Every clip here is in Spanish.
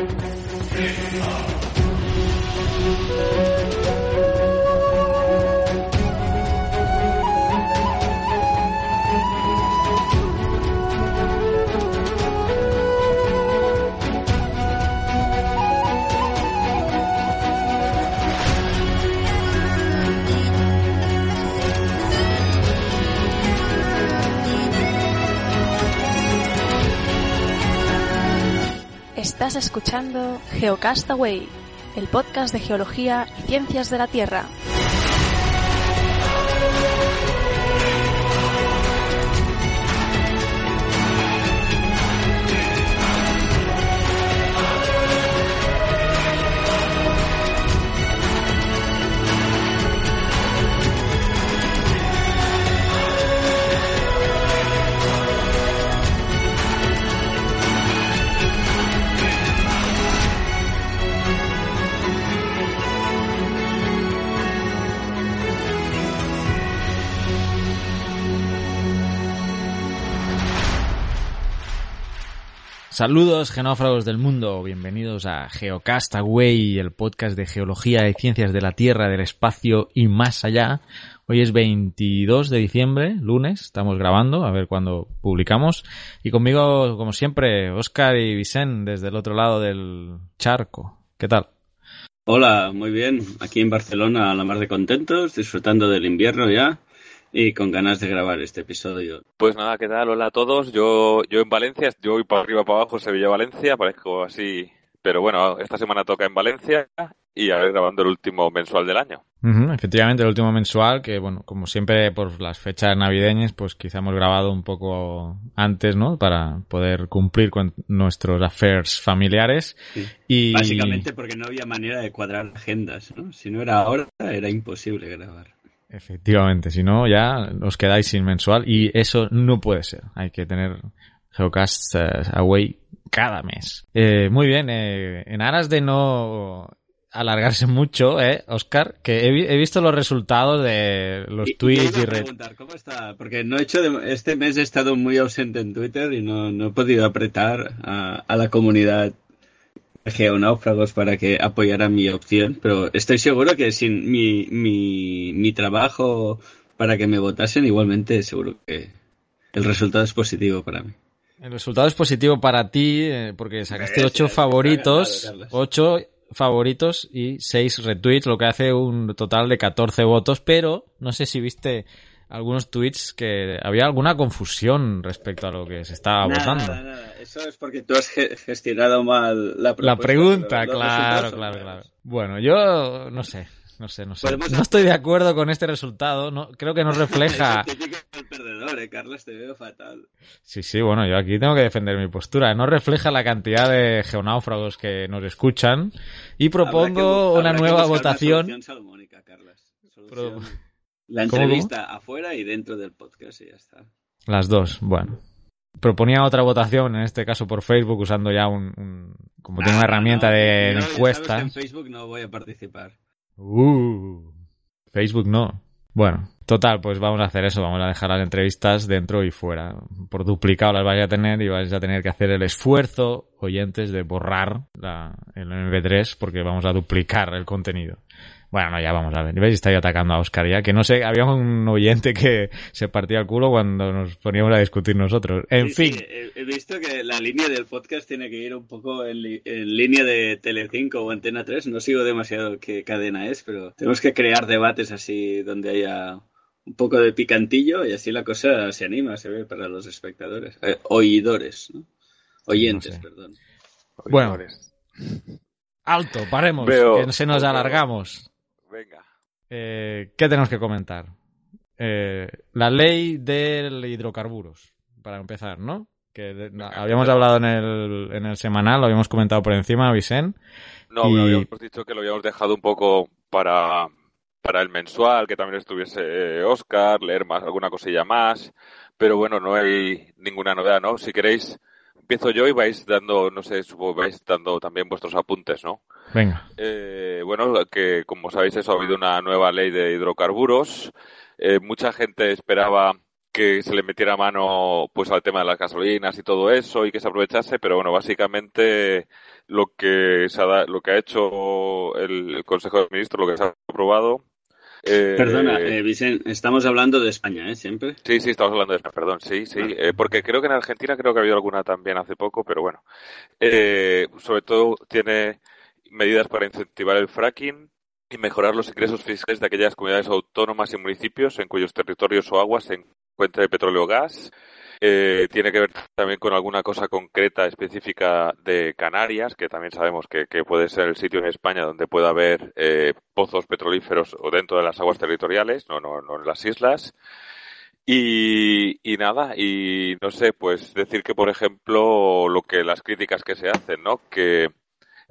Hip-hop. Estás escuchando Geocastaway, el podcast de geología y ciencias de la Tierra. Saludos genófragos del mundo, bienvenidos a Geocastaway, el podcast de geología y ciencias de la Tierra, del espacio y más allá. Hoy es 22 de diciembre, lunes, estamos grabando, a ver cuándo publicamos. Y conmigo, como siempre, Oscar y Vicente desde el otro lado del charco. ¿Qué tal? Hola, muy bien. Aquí en Barcelona, a la mar de contentos, disfrutando del invierno ya y con ganas de grabar este episodio. Pues nada, ¿qué tal? Hola a todos. Yo, yo en Valencia, yo voy para arriba, para abajo, Sevilla-Valencia, parezco así. Pero bueno, esta semana toca en Valencia y a ver grabando el último mensual del año. efectivamente, el último mensual, que bueno, como siempre por las fechas navideñas, pues quizá hemos grabado un poco antes, ¿no? Para poder cumplir con nuestros affairs familiares. Y... Básicamente porque no había manera de cuadrar agendas, ¿no? Si no era ahora, era imposible grabar. Efectivamente, si no ya os quedáis sin mensual y eso no puede ser. Hay que tener Geocast eh, Away cada mes. Eh, muy bien, eh, en aras de no alargarse mucho, ¿eh, Oscar? Que he, visto los resultados de los tweets y, preguntar, ¿Cómo está? Porque no he hecho este mes he estado muy ausente en Twitter y no, no he podido apretar a, a la comunidad geonáufragos para que apoyara mi opción, pero estoy seguro que sin mi, mi, mi trabajo para que me votasen, igualmente seguro que el resultado es positivo para mí. El resultado es positivo para ti eh, porque sacaste ocho favoritos, ocho favoritos y seis retweets, lo que hace un total de 14 votos, pero no sé si viste algunos tweets que había alguna confusión respecto a lo que se estaba votando. Eso es porque tú has gestionado mal la, la pregunta. claro, claro, claro. Bueno, yo no sé. No sé, no sé. No estoy de acuerdo con este resultado. No, creo que no refleja. perdedor, ¿eh, Carlos? Te veo fatal. Sí, sí, bueno, yo aquí tengo que defender mi postura. No refleja la cantidad de geonáufragos que nos escuchan. Y propongo una nueva votación. Una salomónica, la entrevista afuera y dentro del podcast y ya está. Las dos, bueno. Proponía otra votación, en este caso por Facebook, usando ya un... como tiene una ah, herramienta de encuesta. en Facebook no voy a participar. Uh, Facebook no. Bueno, total, pues vamos a hacer eso, vamos a dejar las entrevistas dentro y fuera. Por duplicado las vais a tener y vais a tener que hacer el esfuerzo, oyentes, de borrar la, el MP3 porque vamos a duplicar el contenido. Bueno, no, ya vamos a ver. ¿Veis? Está atacando a Oscar ya. Que no sé, había un oyente que se partía el culo cuando nos poníamos a discutir nosotros. En fin. he visto que la línea del podcast tiene que ir un poco en, línea de Telecinco o Antena 3. No sigo demasiado qué cadena es, pero tenemos que crear debates así donde haya un poco de picantillo y así la cosa se anima, se ve para los espectadores. Eh, oidores, ¿no? Oyentes, perdón. Bueno. Alto, paremos, que se nos alargamos. Venga. Eh, ¿Qué tenemos que comentar? Eh, la ley del hidrocarburos, para empezar, ¿no? Que habíamos hablado en el, en el semanal, lo habíamos comentado por encima, Vicen. No, habíamos dicho que lo habíamos dejado un poco para, para el mensual, que también estuviese Oscar, leer más, alguna cosilla más. Pero bueno, no hay ninguna novedad, ¿no? Si queréis, empiezo yo y vais dando, no sé, supongo vais dando también vuestros apuntes, ¿no? Venga. Eh, bueno, que como sabéis, eso ha habido una nueva ley de hidrocarburos. Eh, mucha gente esperaba que se le metiera mano pues al tema de las gasolinas y todo eso y que se aprovechase, pero bueno, básicamente lo que se ha, lo que ha hecho el, Consejo de Ministros, lo que se ha aprobado eh, Perdona, eh, Vicente, estamos hablando de España, ¿eh? Siempre. Sí, sí, estamos hablando de España, perdón, sí, sí. Eh, porque creo que en Argentina creo que ha habido alguna también hace poco, pero bueno. Eh, sobre todo tiene medidas para incentivar el fracking y mejorar los ingresos fiscales de aquellas comunidades autónomas y municipios en cuyos territorios o aguas se encuentra el petróleo o gas. Eh, tiene que ver también con alguna cosa concreta, específica de Canarias, que también sabemos que, puede ser el sitio en España donde pueda haber eh, pozos petrolíferos o dentro de las aguas territoriales, no, no, no en las islas. Y, y, nada, y no sé, pues decir que, por ejemplo, lo que las críticas que se hacen, ¿no? Que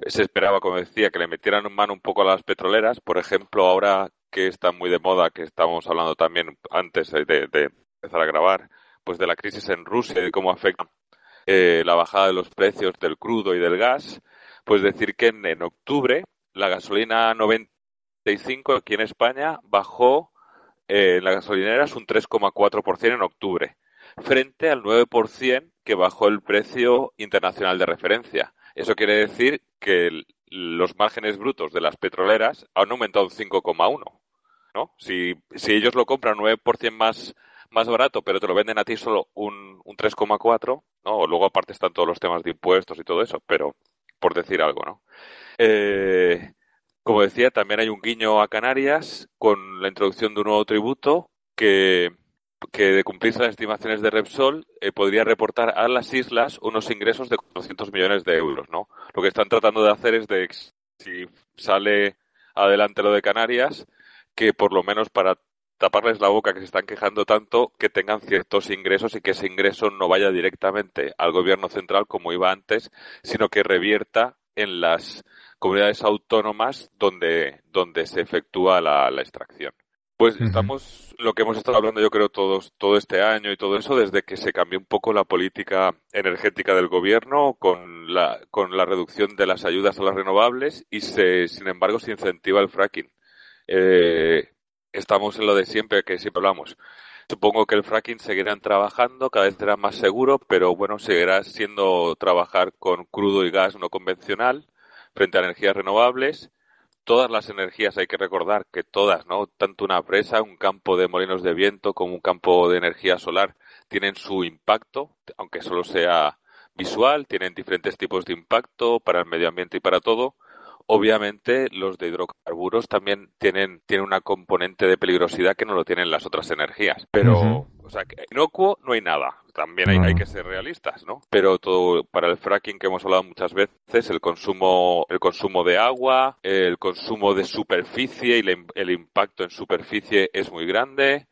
se esperaba, como decía, que le metieran mano un poco a las petroleras. Por ejemplo, ahora que está muy de moda, que estamos hablando también antes de empezar a grabar, pues de la crisis en Rusia y de cómo afecta eh, la bajada de los precios del crudo y del gas, pues decir que en, octubre la gasolina 95 aquí en España bajó eh, en las gasolineras un 3,4% en octubre, frente al 9% que bajó el precio internacional de referencia. Eso quiere decir que los márgenes brutos de las petroleras han aumentado un 5,1%. ¿no? Si, si ellos lo compran 9% más más barato, pero te lo venden a ti solo un, un 3,4, ¿no? Luego aparte están todos los temas de impuestos y todo eso, pero por decir algo, ¿no? Eh, como decía, también hay un guiño a Canarias con la introducción de un nuevo tributo que, que de cumplirse las estimaciones de Repsol, eh, podría reportar a las islas unos ingresos de 400 millones de euros, ¿no? Lo que están tratando de hacer es de, si sale adelante lo de Canarias, que por lo menos para taparles la boca que se están quejando tanto, que tengan ciertos ingresos y que ese ingreso no vaya directamente al gobierno central como iba antes, sino que revierta en las comunidades autónomas donde, donde se efectúa la, extracción. Pues estamos, lo que hemos estado hablando yo creo todos, todo este año y todo eso, desde que se cambió un poco la política energética del gobierno con la, con la reducción de las ayudas a las renovables y se, sin embargo se incentiva el fracking. Eh, estamos en lo de siempre, que siempre hablamos. Supongo que el fracking seguirán trabajando, cada vez será más seguro, pero bueno, seguirá siendo trabajar con crudo y gas no convencional frente a energías renovables. Todas las energías hay que recordar que todas, ¿no? Tanto una presa, un campo de molinos de viento como un campo de energía solar tienen su impacto, aunque solo sea visual, tienen diferentes tipos de impacto para el medio ambiente y para todo Obviamente, los de hidrocarburos también tienen, tienen una componente de peligrosidad que no lo tienen las otras energías. Pero, o sea, inocuo no hay nada. También hay, hay, que ser realistas, ¿no? Pero todo, para el fracking que hemos hablado muchas veces, el consumo, el consumo de agua, el consumo de superficie y el, impacto en superficie es muy grande.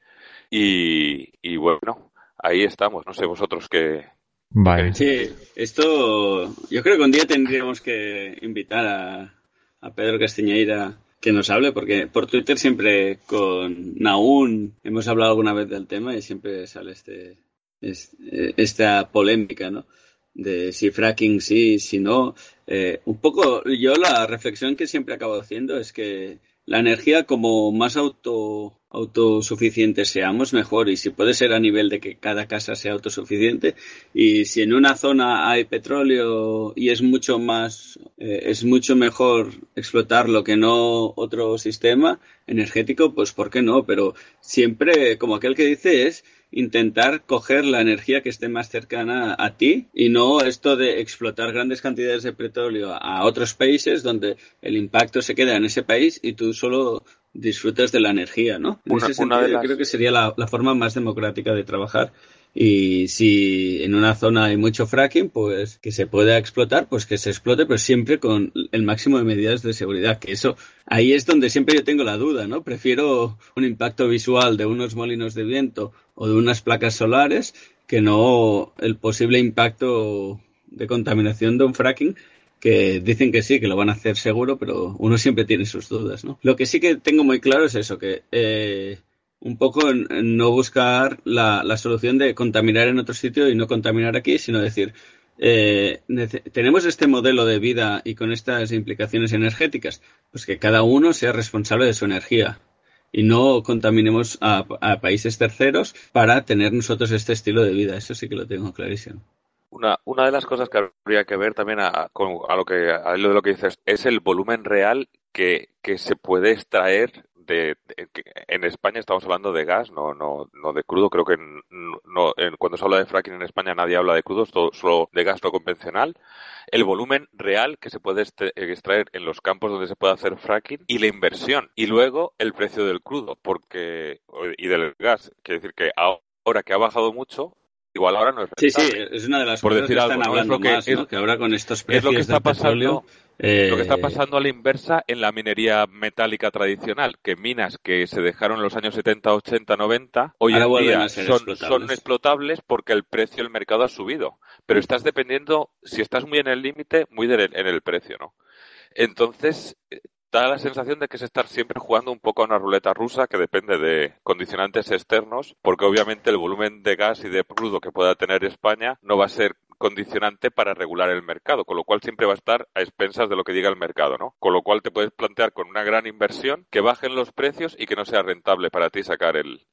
Y, y bueno, ahí estamos. No sé vosotros qué, Vale. Sí, esto yo creo que un día tendríamos que invitar a, a Pedro Castiñeira que nos hable, porque por Twitter siempre con Naún hemos hablado alguna vez del tema y siempre sale este, esta polémica, ¿no? De si fracking sí, si no. Eh, un poco, yo la reflexión que siempre acabo haciendo es que la energía como más auto autosuficientes seamos, mejor. Y si puede ser a nivel de que cada casa sea autosuficiente. Y si en una zona hay petróleo y es mucho más, eh, es mucho mejor explotarlo que no otro sistema energético, pues ¿por qué no? Pero siempre, como aquel que dice, es intentar coger la energía que esté más cercana a ti y no esto de explotar grandes cantidades de petróleo a otros países donde el impacto se queda en ese país y tú solo disfrutas de la energía, ¿no? En ese sentido, yo creo que sería la, forma más democrática de trabajar. Y si en una zona hay mucho fracking, pues que se pueda explotar, pues que se explote, pero siempre con el máximo de medidas de seguridad. Que eso, ahí es donde siempre yo tengo la duda, ¿no? Prefiero un impacto visual de unos molinos de viento o de unas placas solares que no el posible impacto de contaminación de un fracking que dicen que sí, que lo van a hacer seguro, pero uno siempre tiene sus dudas, ¿no? Lo que sí que tengo muy claro es eso, que eh, un poco no buscar la, la, solución de contaminar en otro sitio y no contaminar aquí, sino decir, eh, tenemos este modelo de vida y con estas implicaciones energéticas, pues que cada uno sea responsable de su energía. Y no contaminemos a, países terceros para tener nosotros este estilo de vida. Eso sí que lo tengo clarísimo. Una, una de las cosas que habría que ver también a, a lo que a lo de lo que dices es el volumen real que, que se puede extraer en España estamos hablando de gas, no, no, no de crudo. Creo que no, cuando se habla de fracking en España nadie habla de crudo, solo de gas no convencional. El volumen real que se puede extraer en los campos donde se puede hacer fracking y la inversión. Y luego el precio del crudo porque y del gas. Quiere decir que ahora que ha bajado mucho, igual ahora no es Sí, sí, es una de las cosas que están hablando más, que ahora con estos precios es lo que está pasando, eh, lo que está pasando a la inversa en la minería metálica tradicional, que minas que se dejaron en los años 70, 80, 90, hoy en día son explotables. porque el precio del mercado ha subido. Pero estás dependiendo, si estás muy en el límite, muy en el precio, ¿no? Entonces, eh, da la sensación de que es estar siempre jugando un poco a una ruleta rusa que depende de condicionantes externos, porque obviamente el volumen de gas y de crudo que pueda tener España no va a ser condicionante para regular el mercado, con lo cual siempre va a estar a expensas de lo que diga el mercado, ¿no? Con lo cual te puedes plantear con una gran inversión que bajen los precios y que no sea rentable para ti sacar el,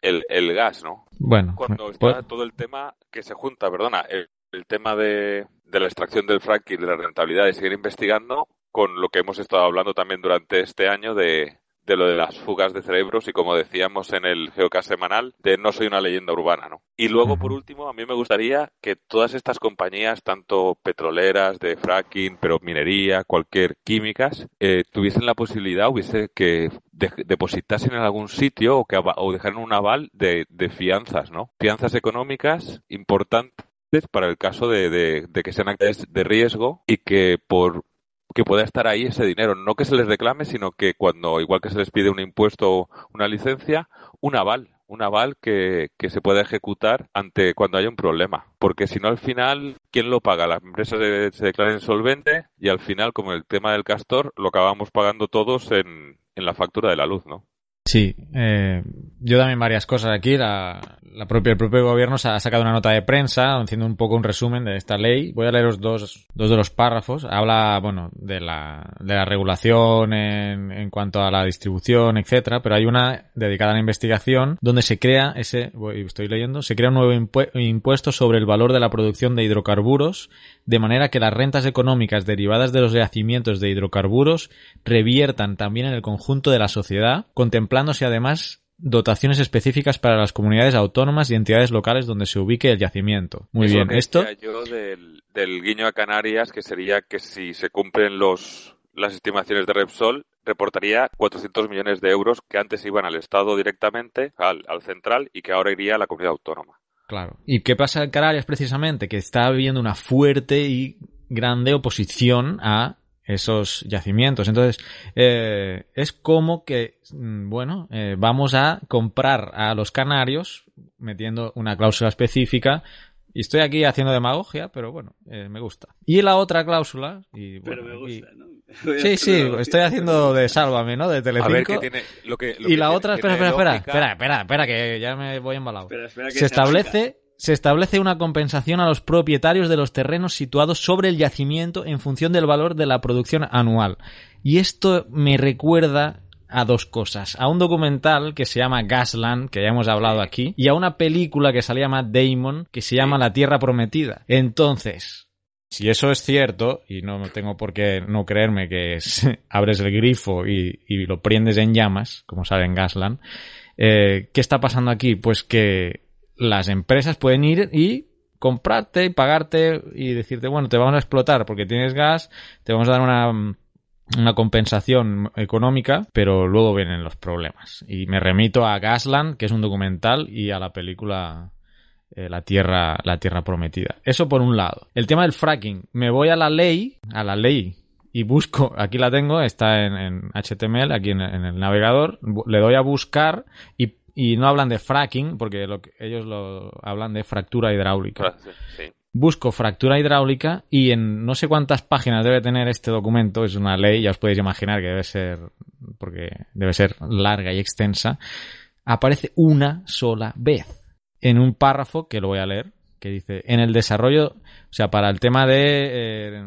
el, gas, ¿no? Bueno, cuando está todo el tema que se junta, perdona, el, tema de, de la extracción del fracking, de la rentabilidad, de seguir investigando, con lo que hemos estado hablando también durante este año de, de lo de las fugas de cerebros y como decíamos en el Geocast semanal, de no soy una leyenda urbana, ¿no? Y luego, por último, a mí me gustaría que todas estas compañías, tanto petroleras, de fracking, pero minería, cualquier químicas, eh, tuviesen la posibilidad, hubiese que depositasen en algún sitio o que o dejaran un aval de, de fianzas, ¿no? Fianzas económicas importantes para el caso de, de, de, que sean actividades de riesgo y que por que pueda estar ahí ese dinero. No que se les reclame, sino que cuando, igual que se les pide un impuesto o una licencia, un aval, un aval que, que, se pueda ejecutar ante cuando haya un problema. Porque si no, al final, ¿quién lo paga? Las empresas se declaran insolvente y al final, como el tema del castor, lo acabamos pagando todos en, en la factura de la luz, ¿no? Sí, eh, yo también varias cosas aquí. La, propia, el propio gobierno se ha sacado una nota de prensa haciendo un poco un resumen de esta ley. Voy a leeros dos, dos de los párrafos. Habla, bueno, de la, de la regulación en, en cuanto a la distribución, etcétera, pero hay una dedicada a la investigación donde se crea ese, estoy leyendo, se crea un nuevo impuesto sobre el valor de la producción de hidrocarburos, de manera que las rentas económicas derivadas de los yacimientos de hidrocarburos reviertan también en el conjunto de la sociedad, contemplando además dotaciones específicas para las comunidades autónomas y entidades locales donde se ubique el yacimiento. Muy bien, esto. Yo del, del, guiño a Canarias, que sería que si se cumplen los las estimaciones de Repsol, reportaría 400 millones de euros que antes iban al Estado directamente, al, al central, y que ahora iría a la comunidad autónoma. Claro. ¿Y qué pasa en Canarias precisamente? Que está habiendo una fuerte y grande oposición a esos yacimientos. Entonces, eh, es como que, mm, bueno, eh, vamos a comprar a los canarios metiendo una cláusula específica. Y estoy aquí haciendo demagogia, pero bueno, eh, me gusta. Y la otra cláusula... Y, pero me gusta, ¿no? Sí, sí, estoy haciendo de Sálvame, ¿no? De Telecinco. A ver, ¿qué tiene, lo que, y la otra, espera, espera, espera, espera, espera, espera, que ya me voy embalado. Se establece se establece una compensación a los propietarios de los terrenos situados sobre el yacimiento en función del valor de la producción anual. Y esto me recuerda a dos cosas. A un documental que se llama Gasland, que ya hemos hablado aquí, y a una película que salía Matt Damon, que se llama La Tierra Prometida. Entonces, si eso es cierto, y no tengo por qué no creerme que abres el grifo y, lo prendes en llamas, como sale en Gasland, eh, ¿qué está pasando aquí? Pues que las empresas pueden ir y comprarte y pagarte y decirte, bueno, te vamos a explotar porque tienes gas, te vamos a dar una, una compensación económica, pero luego vienen los problemas. Y me remito a Gasland, que es un documental, y a la película eh, La Tierra, La Tierra Prometida. Eso por un lado. El tema del fracking. Me voy a la ley, a la ley, y busco, aquí la tengo, está en, HTML, aquí en, en, el navegador, le doy a buscar y y no hablan de fracking, porque lo ellos lo hablan de fractura hidráulica. Busco fractura hidráulica y en no sé cuántas páginas debe tener este documento, es una ley, ya os podéis imaginar que debe ser, porque debe ser larga y extensa, aparece una sola vez en un párrafo que lo voy a leer que dice, en el desarrollo, o sea, para el tema de eh,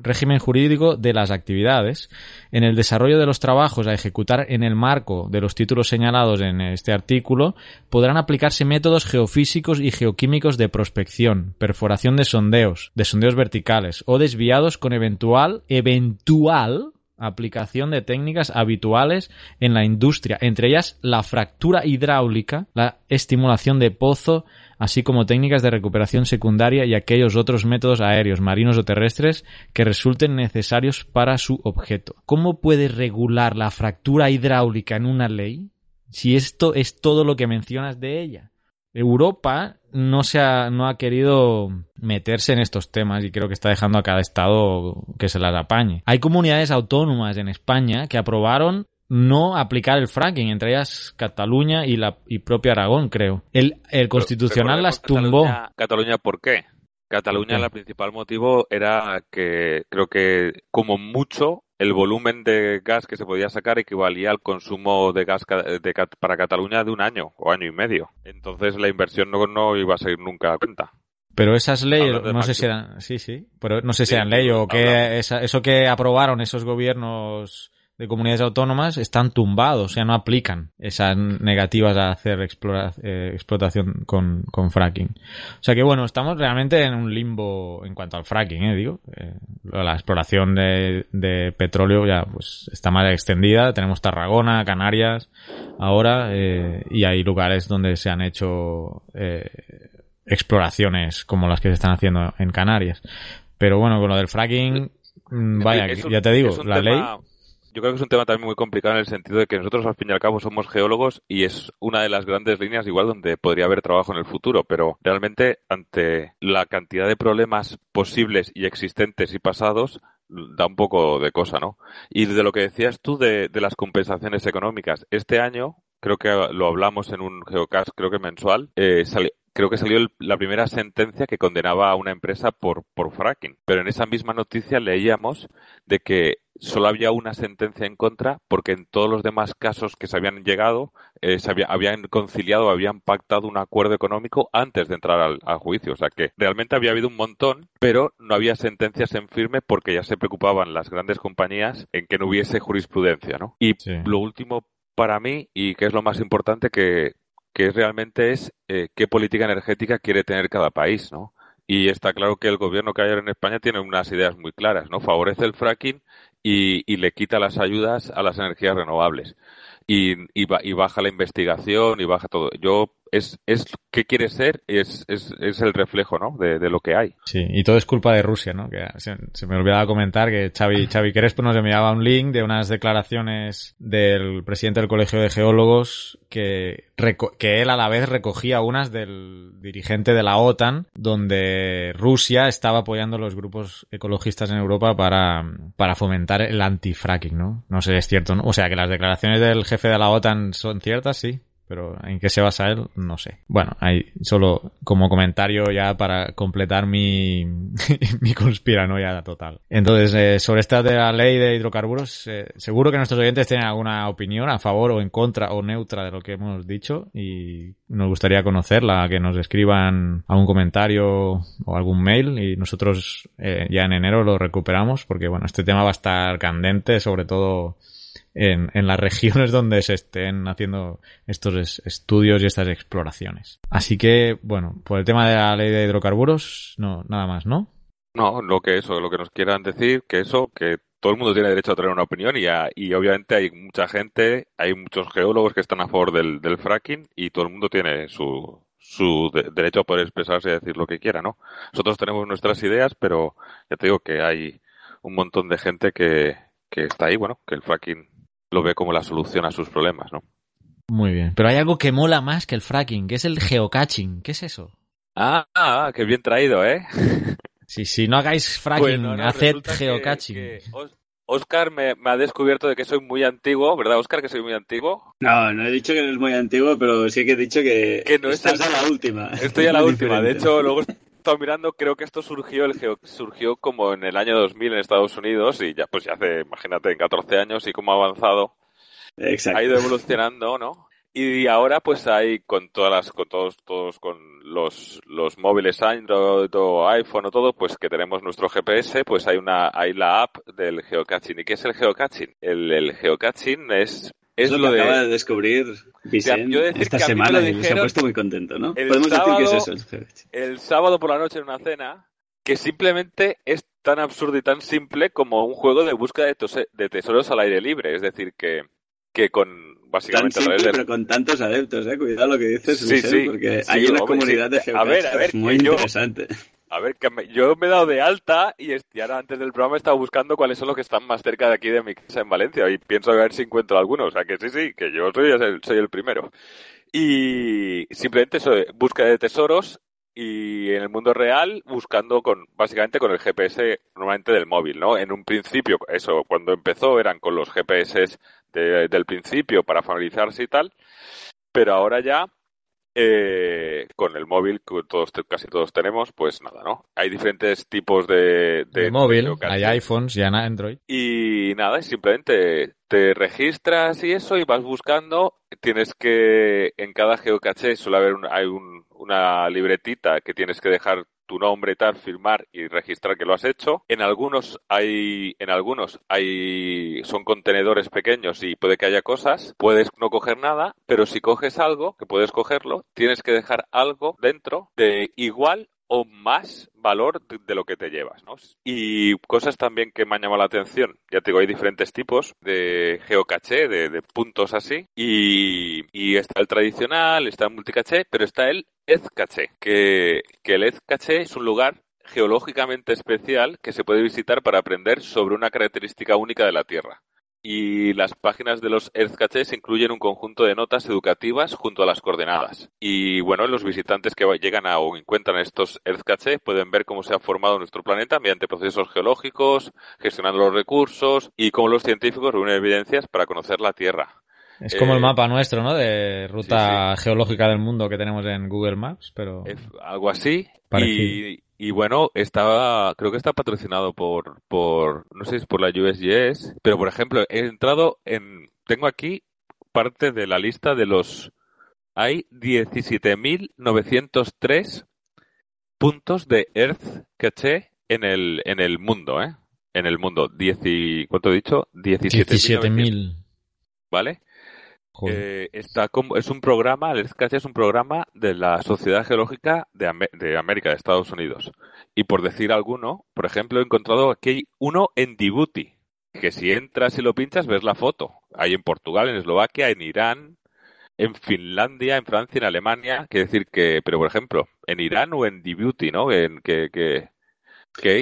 régimen jurídico de las actividades, en el desarrollo de los trabajos a ejecutar en el marco de los títulos señalados en este artículo, podrán aplicarse métodos geofísicos y geoquímicos de prospección, perforación de sondeos, de sondeos verticales o desviados con eventual, eventual aplicación de técnicas habituales en la industria, entre ellas la fractura hidráulica, la estimulación de pozo, así como técnicas de recuperación secundaria y aquellos otros métodos aéreos, marinos o terrestres que resulten necesarios para su objeto. ¿Cómo puede regular la fractura hidráulica en una ley si esto es todo lo que mencionas de ella? Europa no se ha, no ha querido meterse en estos temas y creo que está dejando a cada estado que se las apañe. Hay comunidades autónomas en España que aprobaron no aplicar el fracking, entre ellas Cataluña y la y propia Aragón, creo. El, el constitucional las tumbó. Cataluña, ¿por qué? Cataluña, el principal motivo era que creo que como mucho el volumen de gas que se podía sacar equivalía al consumo de gas para Cataluña de un año o año y medio. Entonces la inversión no, iba a salir nunca a cuenta. Pero esas leyes, no sé si eran, sí, sí, pero no sé si eran ley o que eso que aprobaron esos gobiernos de comunidades autónomas están tumbados, o sea, no aplican esas negativas a hacer eh, explotación con, con, fracking. O sea que bueno, estamos realmente en un limbo en cuanto al fracking, ¿eh? digo. Eh, la exploración de, de, petróleo ya pues está más extendida. Tenemos Tarragona, Canarias, ahora, eh, y hay lugares donde se han hecho exploraciones como las que se están haciendo en Canarias. Pero bueno, con lo del fracking, mm, vaya, ya te digo, la ley yo creo que es un tema también muy complicado en el sentido de que nosotros al fin y al cabo somos geólogos y es una de las grandes líneas igual donde podría haber trabajo en el futuro, pero realmente ante la cantidad de problemas posibles y existentes y pasados da un poco de cosa, ¿no? Y de lo que decías tú de, las compensaciones económicas, este año creo que lo hablamos en un geocast, creo que mensual, eh, creo que salió la primera sentencia que condenaba a una empresa por, por fracking. Pero en esa misma noticia leíamos de que solo había una sentencia en contra porque en todos los demás casos que se habían llegado eh, se habían conciliado, habían pactado un acuerdo económico antes de entrar al, juicio. O sea que realmente había habido un montón, pero no había sentencias en firme porque ya se preocupaban las grandes compañías en que no hubiese jurisprudencia, ¿no? Y lo último para mí, y que es lo más importante, que, que realmente es eh, qué política energética quiere tener cada país, ¿no? Y está claro que el gobierno que hay ahora en España tiene unas ideas muy claras, ¿no? Favorece el fracking y, le quita las ayudas a las energías renovables. Y, y, baja la investigación y baja todo. Yo es, es qué quiere ser, es, es, es el reflejo, ¿no? De, de, lo que hay. Sí, y todo es culpa de Rusia, ¿no? Que se, me olvidaba comentar que Xavi, Xavi Crespo nos enviaba un link de unas declaraciones del presidente del Colegio de Geólogos que, que él a la vez recogía unas del dirigente de la OTAN, donde Rusia estaba apoyando los grupos ecologistas en Europa para, para fomentar el antifracking, ¿no? No sé, es cierto, ¿no? O sea, que las declaraciones del jefe de la OTAN son ciertas, sí pero en qué se basa él, no sé. Bueno, hay solo como comentario ya para completar mi, mi conspiranoia total. Entonces, eh, sobre esta de la ley de hidrocarburos, eh, seguro que nuestros oyentes tienen alguna opinión a favor o en contra o neutra de lo que hemos dicho y nos gustaría conocerla, que nos escriban algún comentario o algún mail y nosotros eh, ya en enero lo recuperamos porque, bueno, este tema va a estar candente, sobre todo en, las regiones donde se estén haciendo estos estudios y estas exploraciones. Así que, bueno, por el tema de la ley de hidrocarburos, no, nada más, ¿no? No, lo que eso, lo que nos quieran decir, que eso, que todo el mundo tiene derecho a tener una opinión y, y obviamente hay mucha gente, hay muchos geólogos que están a favor del, del fracking y todo el mundo tiene su, su derecho a poder expresarse y decir lo que quiera, ¿no? Nosotros tenemos nuestras ideas, pero ya te digo que hay un montón de gente que, que está ahí, bueno, que el fracking lo ve como la solución a sus problemas, ¿no? Muy bien. Pero hay algo que mola más que el fracking, que es el geocaching. ¿Qué es eso? Ah, ah qué bien traído, ¿eh? Sí, sí, no hagáis fracking, haced geocaching. Oscar me, ha descubierto de que soy muy antiguo, ¿verdad, Oscar, que soy muy antiguo? No, no he dicho que eres muy antiguo, pero sí que he dicho que, que no estás a la última. Estoy a la última. De hecho, luego mirando, creo que esto surgió, el surgió como en el año 2000 en Estados Unidos y ya pues ya hace, imagínate, en 14 años y cómo ha avanzado. Ha ido evolucionando, ¿no? Y ahora pues hay con todas las, con todos, todos con los, los móviles Android o iPhone o todo, pues que tenemos nuestro GPS, pues hay una hay la app del geocaching. ¿Y qué es el geocaching? El, el geocaching es es, lo, que acaba de descubrir Vicente esta semana y se ha puesto muy contento, ¿no? Podemos decir que es eso. El sábado por la noche en una cena que simplemente es tan absurdo y tan simple como un juego de búsqueda de, tesoros al aire libre. Es decir, que, que con básicamente tan simple, pero con tantos adeptos, eh. Cuidado lo que dices, sí, sí, porque hay una comunidad de geocaching muy interesante. A ver, que yo me he dado de alta y, ahora antes del programa he estado buscando cuáles son los que están más cerca de aquí de mi casa en Valencia y pienso a ver si encuentro alguno. O sea que sí, sí, que yo soy el, soy primero. Y simplemente eso, búsqueda de tesoros y en el mundo real buscando con básicamente con el GPS normalmente del móvil, ¿no? En un principio, eso, cuando empezó eran con los GPS del principio para familiarizarse y tal, pero ahora ya eh, con el móvil que todos casi todos tenemos, pues nada, ¿no? Hay diferentes tipos de, de, móvil, hay iPhones y Android. Y nada, simplemente te registras y eso y vas buscando. Tienes que en cada geocache suele haber hay una libretita que tienes que dejar tu nombre, tal, firmar y registrar que lo has hecho. En algunos hay, en algunos hay, son contenedores pequeños y puede que haya cosas. Puedes no coger nada, pero si coges algo, que puedes cogerlo, tienes que dejar algo dentro de igual o más valor de, lo que te llevas, ¿no? Y cosas también que me han llamado la atención. Ya te digo, hay diferentes tipos de geocaché, de, puntos así. Y, y, está el tradicional, está el multicaché, pero está el Ezcaché, que, que el Ezcaché es un lugar geológicamente especial que se puede visitar para aprender sobre una característica única de la Tierra y las páginas de los Earth incluyen un conjunto de notas educativas junto a las coordenadas. Y bueno, los visitantes que llegan a o encuentran estos Earth pueden ver cómo se ha formado nuestro planeta mediante procesos geológicos, gestionando los recursos y cómo los científicos reúnen evidencias para conocer la Tierra. Es como el eh, mapa nuestro, ¿no? De ruta geológica del mundo que tenemos en Google Maps, pero... algo así. Y, y bueno, estaba, creo que está patrocinado por, por, no sé si es por la USGS, pero por ejemplo, he entrado en, tengo aquí parte de la lista de los, hay 17.903 puntos de Earth Cache en el, en el mundo, ¿eh? En el mundo. Diez ¿Cuánto he dicho? 17.000. ¿Vale? Eh, está como, es un programa, el EarthCache es un programa de la Sociedad Geológica de, de, América, de Estados Unidos. Y por decir alguno, por ejemplo, he encontrado aquí uno en Djibouti, que si entras y lo pinchas ves la foto. Hay en Portugal, en Eslovaquia, en Irán, en Finlandia, en Francia, en Alemania. Quiere decir que, pero por ejemplo, en Irán o en Djibouti, ¿no? En que, que,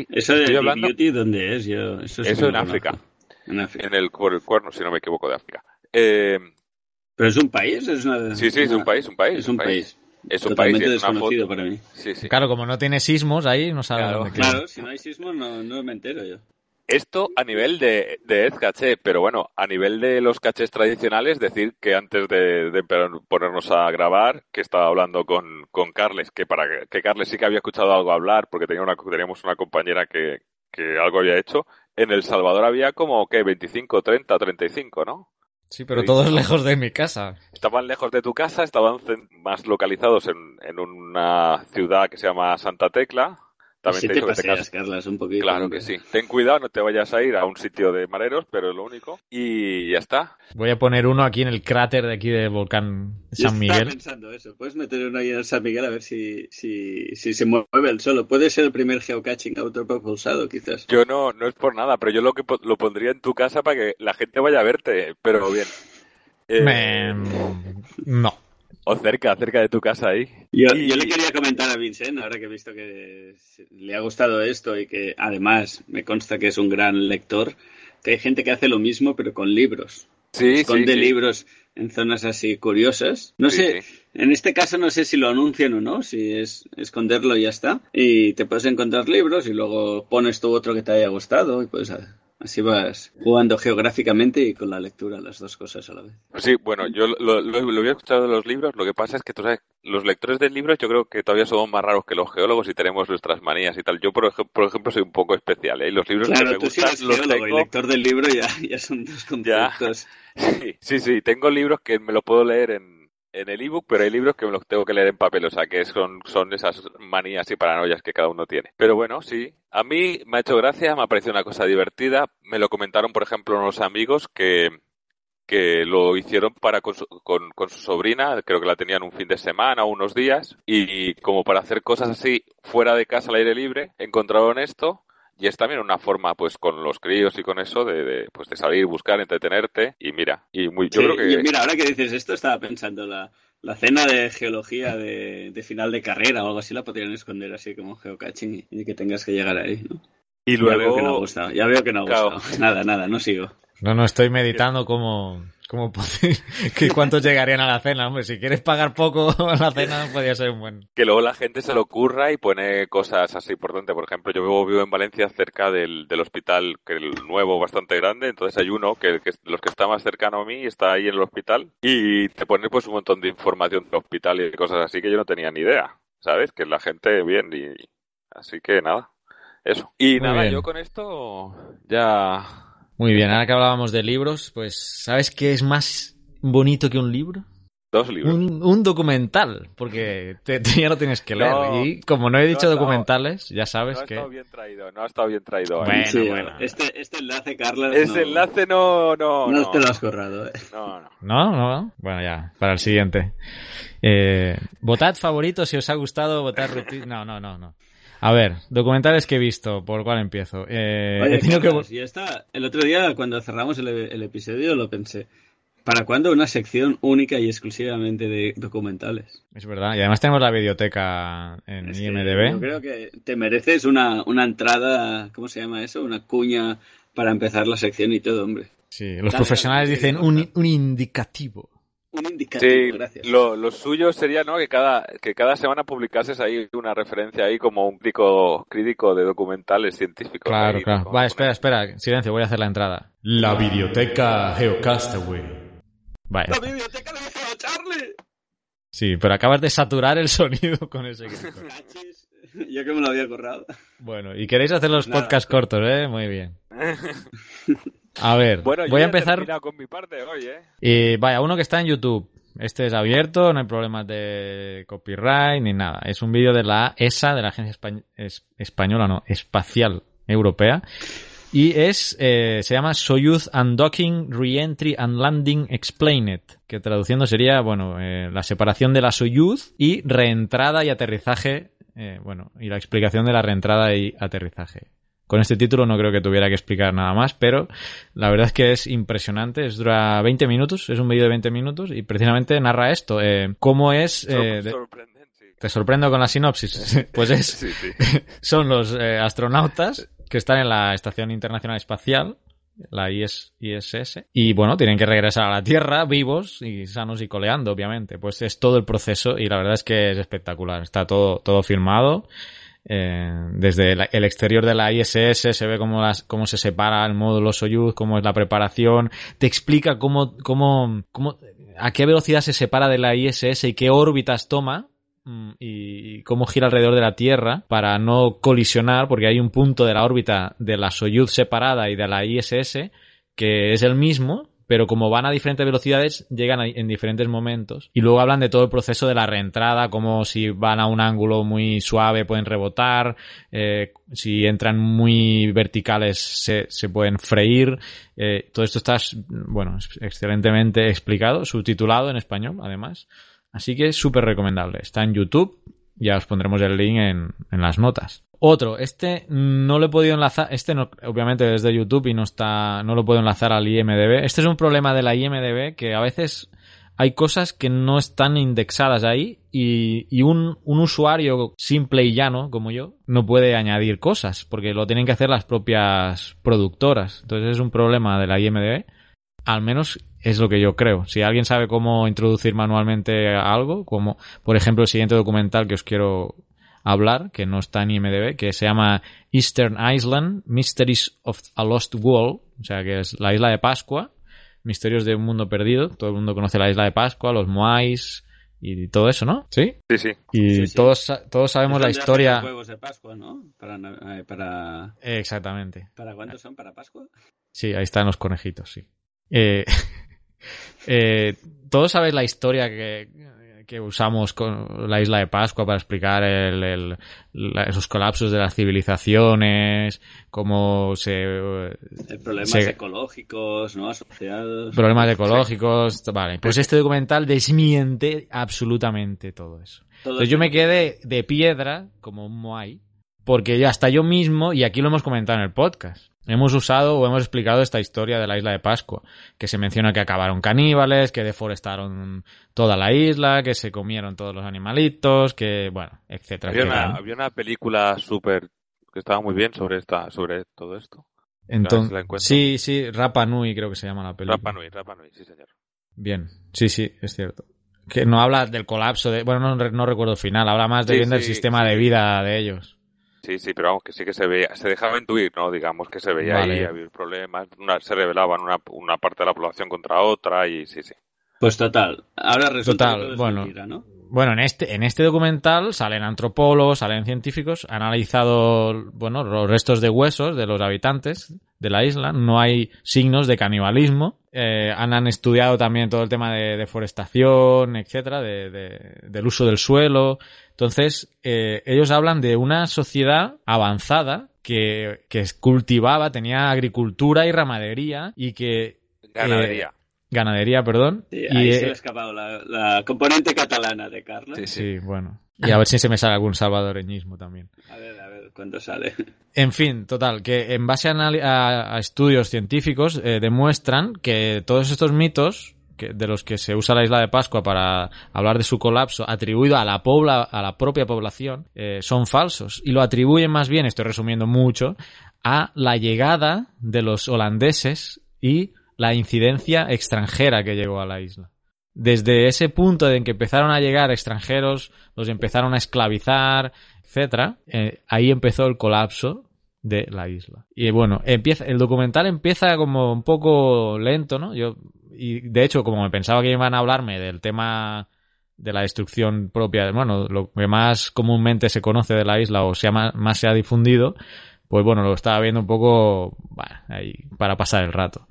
¿Eso de Djibouti dónde es? Yo, eso, en, África. en África. En el, cuerno, si no me equivoco, de África. Eh, ¿Pero es un país? Es una, sí, sí, es un país, un país. Es un país. Es un Totalmente país, desconocido para mí. Sí, sí. Claro, como no tiene sismos ahí, no sabe claro, dónde Claro, si no hay sismos no, no me entero yo. Esto a nivel de, de caché, pero bueno, a nivel de los cachés tradicionales, decir que antes de, de ponernos a grabar, que estaba hablando con, con Carles, que para que Carles sí que había escuchado algo hablar, porque tenía una, teníamos una compañera que, que algo había hecho, en El Salvador había como, ¿qué? 25, 30, 35, ¿no? Sí, pero todos lejos de mi casa. Estaban lejos de tu casa, estaban más localizados en, en una ciudad que se llama Santa Tecla, también te, paseas, Carlas, un poquito. Claro que sí. Ten cuidado, no te vayas a ir a un sitio de mareros, pero es lo único. Y ya está. Voy a poner uno aquí en el cráter de aquí del volcán San Miguel. Estaba pensando eso. Puedes meter uno ahí en San Miguel a ver si, si, si se mueve el solo. Puede ser el primer geocaching autopropulsado, quizás. Yo no, no es por nada, pero yo lo que lo pondría en tu casa para que la gente vaya a verte, pero bien. Eh... No. O cerca, cerca de tu casa ahí. Yo, le quería comentar a Vincent, ahora que he visto que le ha gustado esto y que además me consta que es un gran lector, que hay gente que hace lo mismo pero con libros. Sí, Esconde sí, libros en zonas así curiosas. No sé, en este caso no sé si lo anuncian o no, si es esconderlo y ya está. Y te puedes encontrar libros y luego pones tú otro que te haya gustado y puedes Así vas jugando geográficamente y con la lectura, las dos cosas a la vez. Sí, bueno, yo lo, lo, había escuchado de los libros. Lo que pasa es que tú sabes, los lectores de libros yo creo que todavía somos más raros que los geólogos y tenemos nuestras manías y tal. Yo, por, ejemplo, por ejemplo soy un poco especial. ¿eh? Los libros claro, que me tú gustan, sí los tengo. y lector del libro ya, ya son dos conceptos. Sí, sí, sí. Tengo libros que me los puedo leer en, en el ebook, pero hay libros que me los tengo que leer en papel, o sea que son, son esas manías y paranoias que cada uno tiene. Pero bueno, sí, a mí me ha hecho gracia, me ha parecido una cosa divertida. Me lo comentaron, por ejemplo, unos amigos que, que lo hicieron para con su, con, con su, sobrina, creo que la tenían un fin de semana o unos días, y como para hacer cosas así fuera de casa al aire libre, encontraron esto y es también una forma, pues, con los críos y con eso, de, de pues, de salir, buscar, entretenerte. Y mira, y muy, yo Sí, creo que... y mira, ahora que dices esto, estaba pensando la, la cena de geología de, de final de carrera o algo así la podrían esconder así como geocaching y, y que tengas que llegar ahí, ¿no? Y Ya veo que no ha luego... gustado, ya veo que no ha Claro. Nada, nada, no sigo. No, no, estoy meditando cómo, cómo que cuántos llegarían a la cena. Hombre, si quieres pagar poco a la cena, podría ser un buen. que luego la gente se lo ocurra y pone cosas así importantes. Por ejemplo, yo vivo, vivo en Valencia cerca del, del hospital, que el nuevo, bastante grande, entonces hay uno que, que los que está más cercano a mí está ahí en el hospital y te pone pues un montón de información del hospital y de cosas así que yo no tenía ni idea, ¿sabes? Que la gente bien y así que nada, eso. Y Muy nada, bien. yo con esto ya Muy bien, ahora que hablábamos de libros, pues, ¿sabes qué es más bonito que un libro? dos libros. Un, un documental, porque te, te- ya lo tienes que leer. No, y como no he dicho no ha estado- documentales, ya No sabes ha que... estado bien traído, no ha estado bien traído. Bueno, Sí, bueno. Este, este enlace, Carlos. Ese no, enlace no, no, no no. te lo has corrado, ¿eh? No, no. No, no, no. Bueno, ya, para el siguiente. Eh, votad favorito si os ha gustado, votad. No, no, no, no. A ver, documentales que he visto, ¿por cuál empiezo? Eh, Oye, he tenido que... Carlos, y esta- el otro día cuando cerramos el, el episodio lo pensé. ¿Para cuándo una sección única y exclusivamente de documentales? Es verdad, y además tenemos la biblioteca en Es IMDB. Yo creo que te mereces una, una entrada, ¿cómo se llama eso? Una cuña para empezar la sección y todo, hombre. Sí, los Dale, profesionales dicen un, un indicativo. Un indicativo, Sí, gracias. lo, lo suyo sería ¿no? que cada que cada semana publicases ahí una referencia ahí como un crítico crítico de documentales científicos. Claro, ahí, claro. Vale, espera, espera. Silencio, voy a hacer la entrada. La biblioteca Geocastaway. Vale. ¡La biblioteca de Geo Charlie! Sí, pero acabas de saturar el sonido con ese. Cachis. Yo que me lo había corrado. Bueno, y queréis hacer los Nada. podcasts cortos, ¿eh? Muy bien. A ver, Bueno, yo voy a empezar. terminado con mi parte hoy, ¿eh? Y vaya, uno que está en YouTube. Este es abierto, no hay problemas de copyright ni nada. Es un vídeo de la ESA, de la Agencia Espa- es- Española, no, Espacial Europea. Y es, eh, se llama Soyuz Undocking, Reentry and Landing Explained, que traduciendo sería, bueno, eh, la separación de la Soyuz y reentrada y aterrizaje, eh, bueno, y la explicación de la reentrada y aterrizaje. Con este título no creo que tuviera que explicar nada más, pero la verdad es que es impresionante. Es, dura 20 minutos, es un vídeo de 20 minutos y precisamente narra esto. Eh, ¿Cómo es? Eh, de- te sorprendo con la sinopsis. pues es, Sí, sí. son los eh, astronautas que están en la Estación Internacional Espacial, la IS ISS, y bueno, tienen que regresar a la Tierra vivos y sanos y coleando, obviamente. Pues es todo el proceso y la verdad es que es espectacular. Está todo, todo filmado. Eh, desde el exterior de la ISS se ve cómo, las, cómo se separa el módulo Soyuz, cómo es la preparación. Te explica cómo, cómo, cómo, a qué velocidad se separa de la ISS y qué órbitas toma mm, y cómo gira alrededor de la Tierra para no colisionar, porque hay un punto de la órbita de la Soyuz separada y de la ISS que es el mismo, pero como van a diferentes velocidades, llegan en diferentes momentos. Y luego hablan de todo el proceso de la reentrada, como si van a un ángulo muy suave pueden rebotar, eh, si entran muy verticales se, se pueden freír. Eh, todo esto está, bueno, excelentemente explicado, subtitulado en español, además. Así que es súper recomendable. Está en YouTube. Ya os pondremos el link en, en las notas. Otro, este no lo he podido enlazar, este no, obviamente desde YouTube y no está, no lo puedo enlazar al IMDB. Este es un problema de la IMDB que a veces hay cosas que no están indexadas ahí y, y un, un usuario simple y llano como yo no puede añadir cosas porque lo tienen que hacer las propias productoras. Entonces es un problema de la IMDB. Al menos es lo que yo creo. Si alguien sabe cómo introducir manualmente algo, como por ejemplo el siguiente documental que os quiero hablar, que no está en IMDB, que se llama Eastern Island, Mysteries of a Lost World, o sea que es la isla de Pascua, Misterios de un mundo perdido. Todo el mundo conoce la isla de Pascua, los Moais y todo eso, ¿no? Sí. Sí, sí. Y Sí, sí. todos todos sabemos la historia. los huevos de Pascua, ¿no? Para, eh, para, Exactamente. ¿Para cuántos son? ¿Para Pascua? Sí, ahí están los conejitos, sí. Eh, Eh, Todos sabéis la historia que, que usamos con la isla de Pascua para explicar el, el- la- esos colapsos de las civilizaciones, cómo se Eh, Problemas Se- ecológicos, ¿no? Asociados. problemas ecológicos, vale. Pues este documental desmiente absolutamente todo eso. Todo Entonces yo me quedé de piedra, como un Moai, porque ya hasta yo mismo, y aquí lo hemos comentado en el podcast, hemos usado o hemos explicado esta historia de la isla de Pascua, que se menciona que acabaron caníbales, que deforestaron toda la isla, que se comieron todos los animalitos, que, bueno, etcétera, Había etcétera. una, había una película súper que estaba muy bien sobre esta, sobre todo esto. Entonces, sí, sí, Rapa Nui creo que se llama la película. Rapa Nui, Rapa Nui, sí señor. Bien, sí, sí, es cierto. Que no habla del colapso de, bueno, no, no recuerdo el final, habla más de Sí, bien del sistema sí. de vida de ellos. Sí, sí, pero vamos, que sí que se veía, se dejaba intuir, ¿no? Digamos que se veía Vale. ahí, había problemas, una- se revelaban una, una parte de la población contra otra y sí, sí. Pues total. Ahora resulta Total, que todo es bueno. mentira, ¿no? Bueno, en este, en este documental salen antropólogos, salen científicos, han analizado, bueno, los restos de huesos de los habitantes de la isla, no hay signos de canibalismo, eh, han, han estudiado también todo el tema de deforestación, etcétera, de, de- del uso del suelo. Entonces, eh, ellos hablan de una sociedad avanzada que, que cultivaba, tenía agricultura y ramadería y que Ganadería. Ganadería, perdón. Sí, y, ahí eh, se le ha escapado la, la componente catalana de Carlos. Sí, Sí, bueno. Y a ver si se me sale algún salvadoreñismo también. A ver, a ver, ¿cuándo sale? En fin, total, que en base a, anali- a- a estudios científicos eh, demuestran que todos estos mitos que, de los que se usa la isla de Pascua para hablar de su colapso atribuido a la, pobla, a la propia población eh, son falsos y lo atribuyen más bien, estoy resumiendo mucho, a la llegada de los holandeses y la incidencia extranjera que llegó a la isla. Desde ese punto en que empezaron a llegar extranjeros, los empezaron a esclavizar, etcétera, eh, ahí empezó el colapso de la isla. Y bueno, empieza, el documental empieza como un poco lento, ¿no? Yo, y de hecho, como me pensaba que iban a hablarme del tema de la destrucción propia, bueno, lo que más comúnmente se conoce de la isla o sea más, más se ha difundido, pues bueno, lo estaba viendo un poco ahí, para pasar el rato.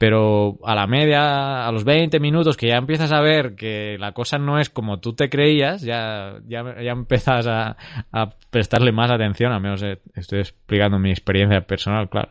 Pero a la media, a los 20 minutos que ya empiezas a ver que la cosa no es como tú te creías, ya, ya, ya empiezas a, a prestarle más atención, al menos eh, estoy explicando mi experiencia personal, claro.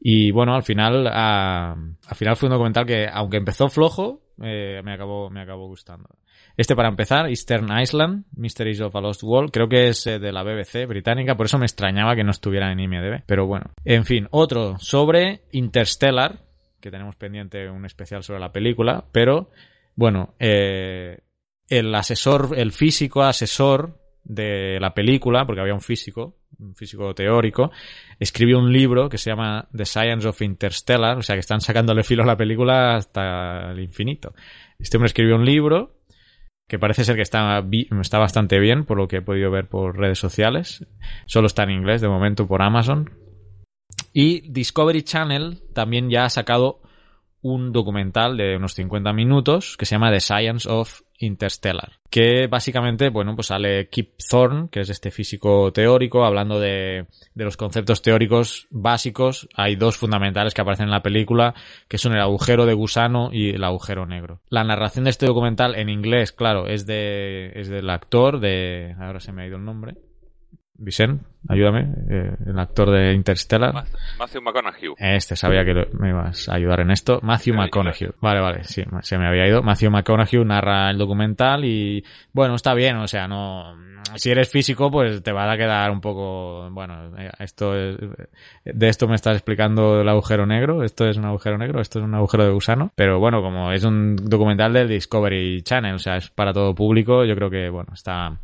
Y bueno, al final, al final fue un documental que, aunque empezó flojo, eh, me acabó, me acabó gustando. Este para empezar, Eastern Island, Mysteries of a Lost World, creo que es eh, de la BBC británica, por eso me extrañaba que no estuviera en IMDb. Pero bueno, en fin, otro sobre Interstellar, que tenemos pendiente un especial sobre la película, pero bueno, eh, el asesor, el físico asesor de la película, porque había un físico, un físico teórico, escribió un libro que se llama The Science of Interstellar, o sea que están sacándole filo a la película hasta el infinito. Este hombre escribió un libro que parece ser que está, está bastante bien, por lo que he podido ver por redes sociales. Solo está en inglés de momento por Amazon. Y Discovery Channel también ya ha sacado un documental de unos 50 minutos que se llama The Science of Interstellar. Que básicamente, bueno, pues sale Kip Thorne, que es este físico teórico, hablando de, de los conceptos teóricos básicos. Hay dos fundamentales que aparecen en la película, que son el agujero de gusano y el agujero negro. La narración de este documental en inglés, claro, es de, es del actor de, ahora se me ha ido el nombre. Vicent, ayúdame, eh, el actor de Interstellar. Ma- Matthew McConaughey. Este sabía que lo- me ibas a ayudar en esto. Matthew McConaughey. Vale, vale, sí, se me había ido. Matthew McConaughey narra el documental y, bueno, está bien, o sea, no, si eres físico, pues te va a quedar un poco, bueno, eh, esto es, de esto me estás explicando el agujero negro, esto es un agujero negro, esto es un agujero de gusano, pero bueno, como es un documental del Discovery Channel, o sea, es para todo público, yo creo que, bueno, está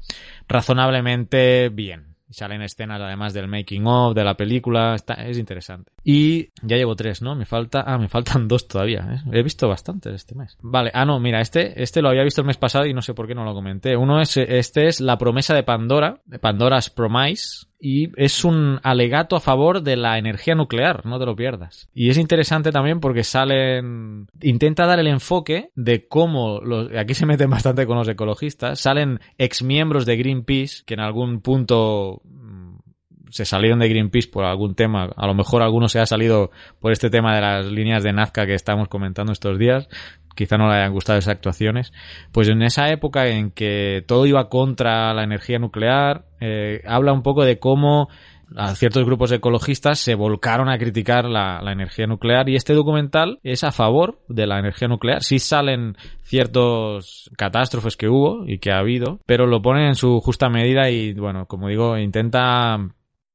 razonablemente bien. Salen escenas además del making of, de la película, está, es interesante. Y ya llevo tres, ¿no? Me falta, ah, me faltan dos todavía, ¿eh? He visto bastantes este mes. Vale, ah, no, mira, este, este lo había visto el mes pasado y no sé por qué no lo comenté. Uno es, este es La promesa de Pandora, de Pandora's Promise, y es un alegato a favor de la energía nuclear, no te lo pierdas. Y es interesante también porque salen, intenta dar el enfoque de cómo los, aquí se meten bastante con los ecologistas, salen exmiembros de Greenpeace que en algún punto se salieron de Greenpeace por algún tema, a lo mejor alguno se ha salido por este tema de las líneas de Nazca que estamos comentando estos días, quizá no le hayan gustado esas actuaciones, pues en esa época en que todo iba contra la energía nuclear, eh, habla un poco de cómo ciertos grupos ecologistas se volcaron a criticar la, la, energía nuclear. Y este documental es a favor de la energía nuclear. Sí salen ciertos catástrofes que hubo y que ha habido, pero lo ponen en su justa medida y, bueno, como digo, intenta,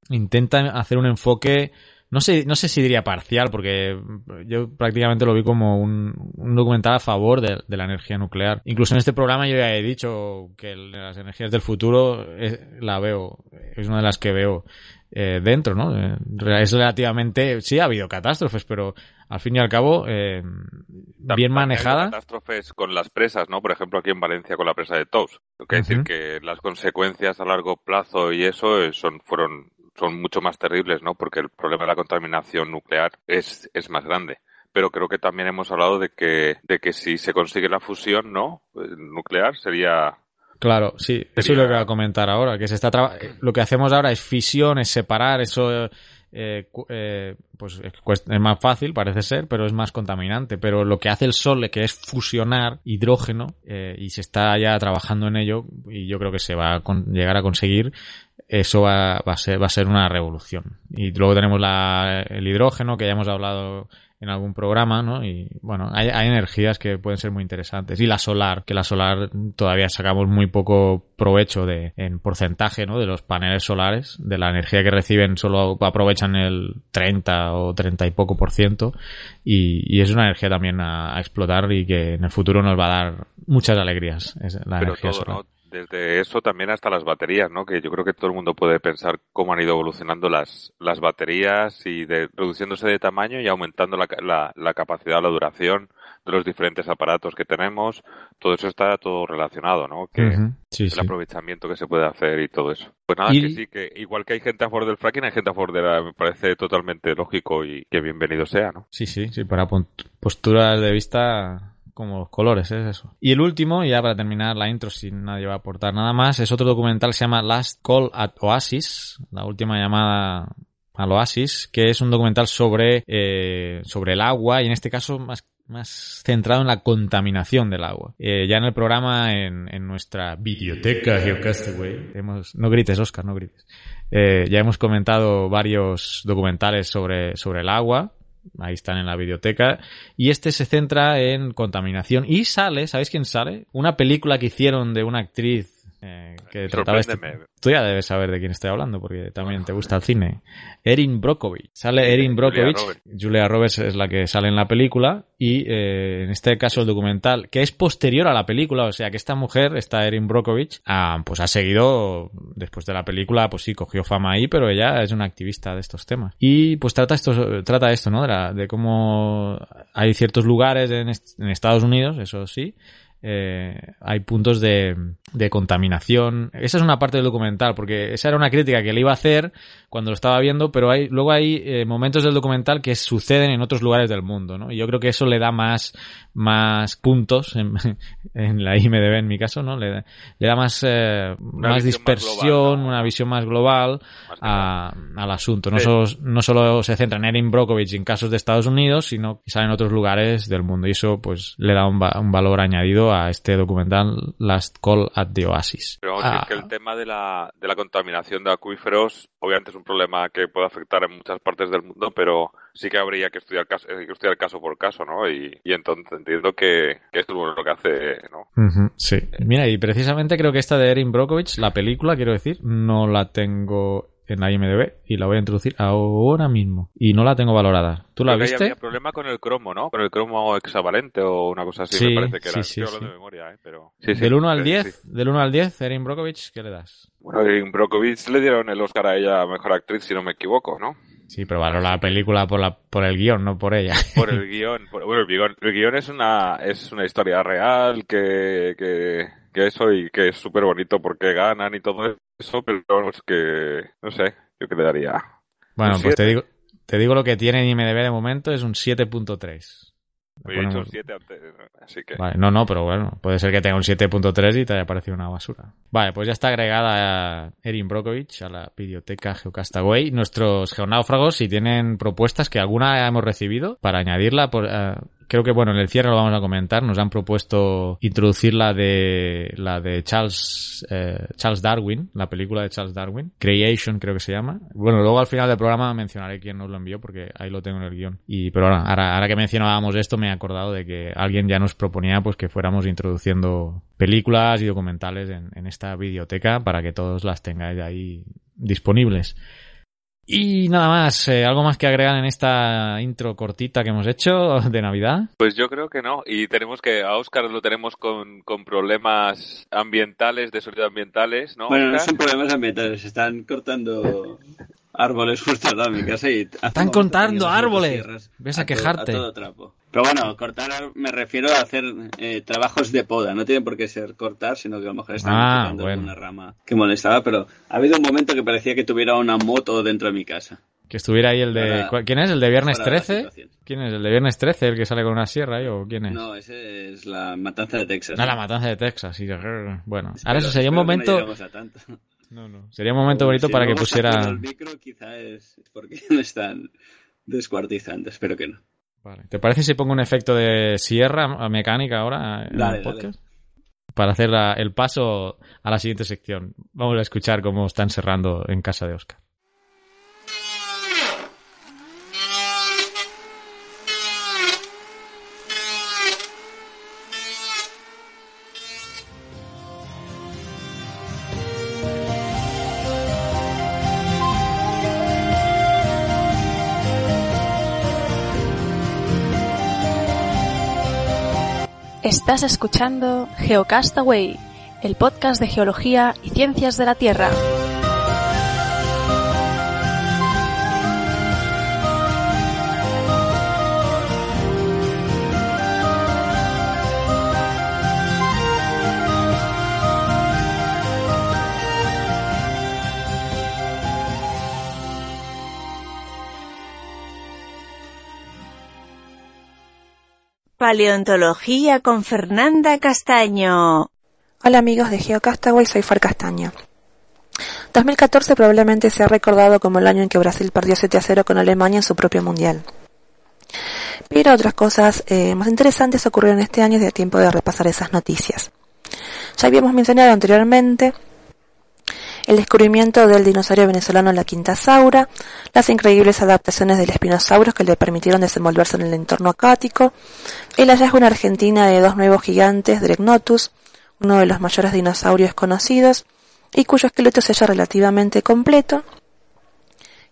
intenta hacer un enfoque no sé, no sé si diría parcial, porque yo prácticamente lo vi como un, un documental a favor de, de, la energía nuclear. Incluso en este programa yo ya he dicho que las energías del futuro es, la veo, es una de las que veo eh, dentro, ¿no? Eh, es relativamente, sí ha habido catástrofes, pero al fin y al cabo, eh, bien manejada. catástrofes con las presas, ¿no? Por ejemplo, aquí en Valencia con la presa de Tous. Quiere uh -huh. decir que las consecuencias a largo plazo y eso son, fueron son mucho más terribles, ¿no? Porque el problema de la contaminación nuclear es, es más grande. Pero creo que también hemos hablado de que, de que si se consigue la fusión, ¿no? Nuclear sería Claro, sí, eso es lo que voy a comentar ahora, que se está lo que hacemos ahora es fisión, es separar, eso eh, eh, pues es más fácil, parece ser, pero es más contaminante. Pero lo que hace el Sol, que es fusionar hidrógeno, eh, y se está ya trabajando en ello, y yo creo que se va a llegar a conseguir, eso va, va, a ser, va a ser una revolución. Y luego tenemos la, el hidrógeno, que ya hemos hablado en algún programa, ¿no? Y bueno, hay, hay, energías que pueden ser muy interesantes. Y la solar, que la solar todavía sacamos muy poco provecho de, en porcentaje, ¿no? De los paneles solares, de la energía que reciben solo aprovechan el 30 o 30 y poco por ciento. Y, y es una energía también a, a, explotar y que en el futuro nos va a dar muchas alegrías. la Pero energía todo, solar. ¿no? Desde eso también hasta las baterías, ¿no? Que yo creo que todo el mundo puede pensar cómo han ido evolucionando las, las baterías y de, reduciéndose de tamaño y aumentando la, la, la capacidad, la duración de los diferentes aparatos que tenemos. Todo eso está todo relacionado, ¿no? Que uh -huh. sí, el sí. aprovechamiento que se puede hacer y todo eso. Pues nada, Y- que sí, que igual que hay gente a favor del fracking, hay gente a favor de la... Me parece totalmente lógico y que bienvenido sea, ¿no? Sí, sí, sí, para posturas de vista como los colores, es eso. Y el último, ya para terminar la intro, si nadie va a aportar nada más, es otro documental que se llama Last Call at Oasis, la última llamada al Oasis, que es un documental sobre, eh, sobre el agua y en este caso más más centrado en la contaminación del agua. Eh, ya en el programa, en, en nuestra videoteca Geocastaway, hemos, no grites, Oscar, no grites. Eh, ya hemos comentado varios documentales sobre, sobre el agua, ahí están en la biblioteca. Y este se centra en contaminación. Y sale, ¿sabéis quién sale? Una película que hicieron de una actriz eh, que trataba este... Tú ya debes saber de quién estoy hablando, porque también te gusta el cine. Erin Brockovich. Sale Erin Julia Brockovich. Julia Roberts es la que sale en la película. Y eh, en este caso el documental, que es posterior a la película, o sea que esta mujer, esta Erin Brockovich, ah, pues ha seguido, después de la película, pues sí, cogió fama ahí, pero ella es una activista de estos temas. Y pues trata esto, trata esto, ¿no? De, la- de cómo hay ciertos lugares en, est- en Estados Unidos, eso sí, eh, hay puntos de, de contaminación. Esa es una parte del documental, porque esa era una crítica que le iba a hacer cuando lo estaba viendo, pero hay, luego hay eh, momentos del documental que suceden en otros lugares del mundo, ¿no? Y yo creo que eso le da más, más puntos en, en la IMDB en mi caso, ¿no? Le, da- le da más, eh, más dispersión, global, ¿no? una visión más global a- al asunto. No, Sí. solo, no solo se centra en Erin Brockovich en casos de Estados Unidos, sino sale en otros lugares del mundo. Y eso, pues, le da un, va- un valor añadido a este documental Last Call at the Oasis. Pero vamos, Ah, que el tema de la, de la contaminación de acuíferos, obviamente es un problema que puede afectar en muchas partes del mundo, pero sí que habría que estudiar caso, eh, que estudiar caso por caso, ¿no? Y, y entonces entiendo que, que esto es lo que hace, ¿no? Sí. Mira, y precisamente creo que esta de Erin Brockovich, la película, quiero decir, no la tengo en la IMDB y la voy a introducir ahora mismo. Y no la tengo valorada. ¿Tú la Creo que ahí viste? había problema con el cromo, ¿no? Con el cromo hexavalente o una cosa así, Sí, me parece que sí, era. sí, Estoy de memoria, ¿eh? Pero... Del 1 al sí, 10, sí. del 1 al 10, Erin Brockovich, ¿qué le das? Bueno, en Brokovich le dieron el Oscar a ella a Mejor Actriz, si no me equivoco, ¿no? Sí, pero valoro la película por, la, por el guion, no por ella. Por el guion. por- bueno, el guion, el guion es una, es una historia real que, que, que eso y que es súper bonito porque ganan y todo eso, pero vamos, que, no sé, yo que le daría. Bueno, pues te digo, te digo lo que tiene en IMDB de momento, es un 7.3. He dicho Ponemos- 7 antes, así que. Vale, no, no, pero bueno, puede ser que tenga un 7.3 y te haya parecido una basura. Vale, pues ya está agregada Erin Brockovich a la biblioteca Geocastaway. Nuestros geonáufragos, si tienen propuestas que alguna hemos recibido para añadirla, por, eh, creo que bueno, en el cierre lo vamos a comentar, nos han propuesto introducir la de la de Charles eh, Charles Darwin, la película de Charles Darwin, Creation creo que se llama. Bueno, luego al final del programa mencionaré quién nos lo envió porque ahí lo tengo en el guion. Y pero ahora, ahora, ahora que mencionábamos esto me he acordado de que alguien ya nos proponía pues que fuéramos introduciendo películas y documentales en, en esta biblioteca para que todos las tengáis ahí disponibles. Y nada más, eh, ¿algo más que agregar en esta intro cortita que hemos hecho de Navidad? Pues yo creo que no. Y tenemos que, a Oscar lo tenemos con, con problemas ambientales, de sonido ambientales, ¿no? Bueno, no son problemas ambientales, están cortando árboles justo al lado de mi casa y... Están cortando árboles. Ves a todo- quejarte. a todo trapo. Pero bueno, cortar me refiero a hacer eh, trabajos de poda. No tiene por qué ser cortar, sino que a lo mejor están Ah, quitando bueno. alguna rama que molestaba. Pero ha habido un momento que parecía que tuviera una moto dentro de mi casa. Que estuviera ahí el de... Para- ¿cuál- ¿Quién es? ¿El de Viernes para la 13? situación. ¿Quién es? ¿El de Viernes 13? ¿El que sale con una sierra ahí o quién es? No, ese es la matanza de Texas. No, la matanza de Texas. sí. Bueno, Espero- ahora eso sería un que no No, no. Sería un momento bonito Si para que pusiera... el micro, quizá es porque me están descuartizando. Espero que no. Vale. ¿Te parece si pongo un efecto de sierra mecánica ahora en Dale, el dale. podcast? Para hacer la- el paso a la siguiente sección. Vamos a escuchar cómo están cerrando en casa de Oscar. Estás escuchando Geocastaway, el podcast de geología y ciencias de la Tierra. Paleontología con Fernanda Castaño. Hola amigos de Geocastaway, soy Far Castaño. 2014 probablemente se ha recordado como el año en que Brasil perdió 7 a 0 con Alemania en su propio mundial. Pero otras cosas eh, más interesantes ocurrieron este año y es tiempo de repasar esas noticias. Ya habíamos mencionado anteriormente el descubrimiento del dinosaurio venezolano la quintasaura, las increíbles adaptaciones del espinosaurus que le permitieron desenvolverse en el entorno acuático, el hallazgo en Argentina de dos nuevos gigantes, Dregnotus, uno de los mayores dinosaurios conocidos, y cuyo esqueleto se halla relativamente completo,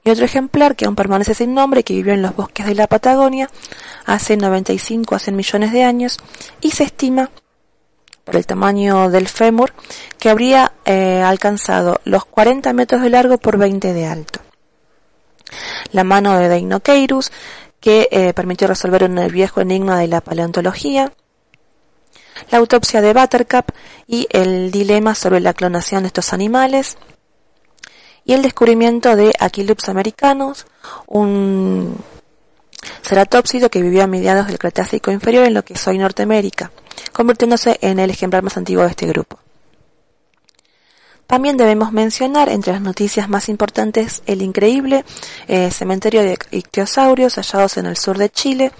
y otro ejemplar que aún permanece sin nombre que vivió en los bosques de la Patagonia hace 95 a 100 millones de años, y se estima por el tamaño del fémur, que habría eh, alcanzado los 40 metros de largo por 20 de alto. La mano de Deinocheirus, que eh, permitió resolver un viejo enigma de la paleontología. La autopsia de Buttercup y el dilema sobre la clonación de estos animales. Y el descubrimiento de Aquilops americanus, un ceratópsido que vivió a mediados del Cretácico inferior en lo que es hoy Norteamérica, convirtiéndose en el ejemplar más antiguo de este grupo. También debemos mencionar entre las noticias más importantes el increíble eh, cementerio de ictiosaurios hallados en el sur de Chile,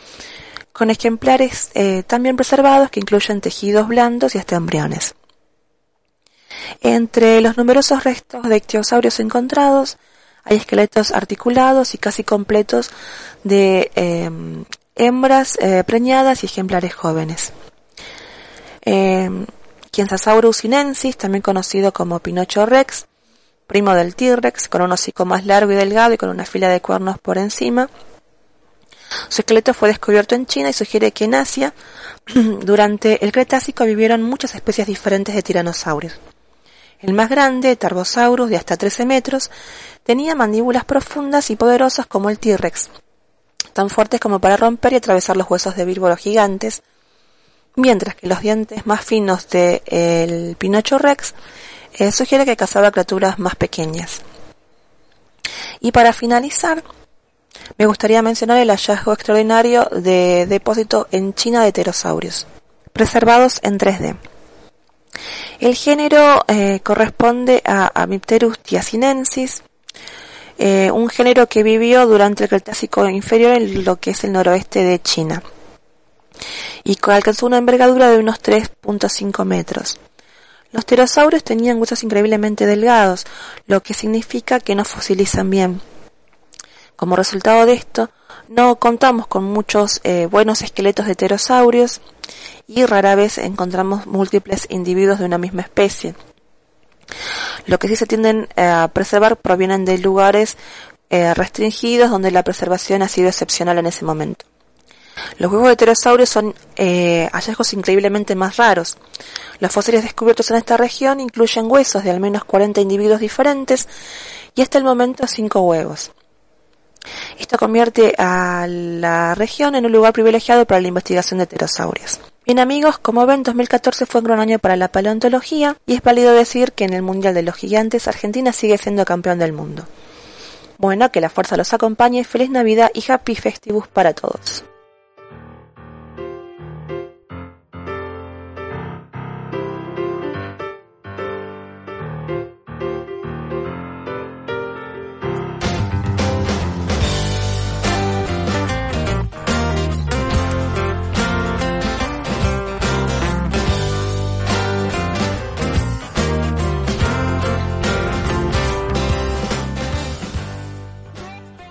con ejemplares eh, también preservados que incluyen tejidos blandos y hasta embriones. Entre los numerosos restos de ictiosaurios encontrados, hay esqueletos articulados y casi completos de eh, hembras eh, preñadas y ejemplares jóvenes. Eh, Quiensasaurus sinensis, también conocido como Pinocho rex, primo del T-Rex, con un hocico más largo y delgado y con una fila de cuernos por encima. Su esqueleto fue descubierto en China y sugiere que en Asia, durante el Cretácico, vivieron muchas especies diferentes de tiranosaurios. El más grande, Tarbosaurus, de hasta 13 metros, tenía mandíbulas profundas y poderosas como el T-Rex, tan fuertes como para romper y atravesar los huesos de víboros gigantes, mientras que los dientes más finos del de Pinocho Rex eh, sugiere que cazaba criaturas más pequeñas. Y para finalizar, me gustaría mencionar el hallazgo extraordinario de depósito en China de pterosaurios, preservados en 3D. El género eh, corresponde a Amipterus tiacinensis, eh, un género que vivió durante el Cretácico inferior en lo que es el noroeste de China. Y alcanzó una envergadura de unos 3.5 metros. Los pterosaurios tenían huesos increíblemente delgados, lo que significa que no fosilizan bien. Como resultado de esto, no contamos con muchos eh, buenos esqueletos de pterosaurios y rara vez encontramos múltiples individuos de una misma especie. Lo que sí se tienden eh, a preservar provienen de lugares eh, restringidos donde la preservación ha sido excepcional en ese momento. Los huevos de pterosaurios son eh, hallazgos increíblemente más raros. Los fósiles descubiertos en esta región incluyen huesos de al menos 40 individuos diferentes y hasta el momento 5 huevos. Esto convierte a la región en un lugar privilegiado para la investigación de pterosaurios. Bien amigos, como ven, 2014 fue un gran año para la paleontología y es válido decir que en el Mundial de los Gigantes Argentina sigue siendo campeón del mundo. Bueno, que la fuerza los acompañe, feliz Navidad y Happy Festivus para todos.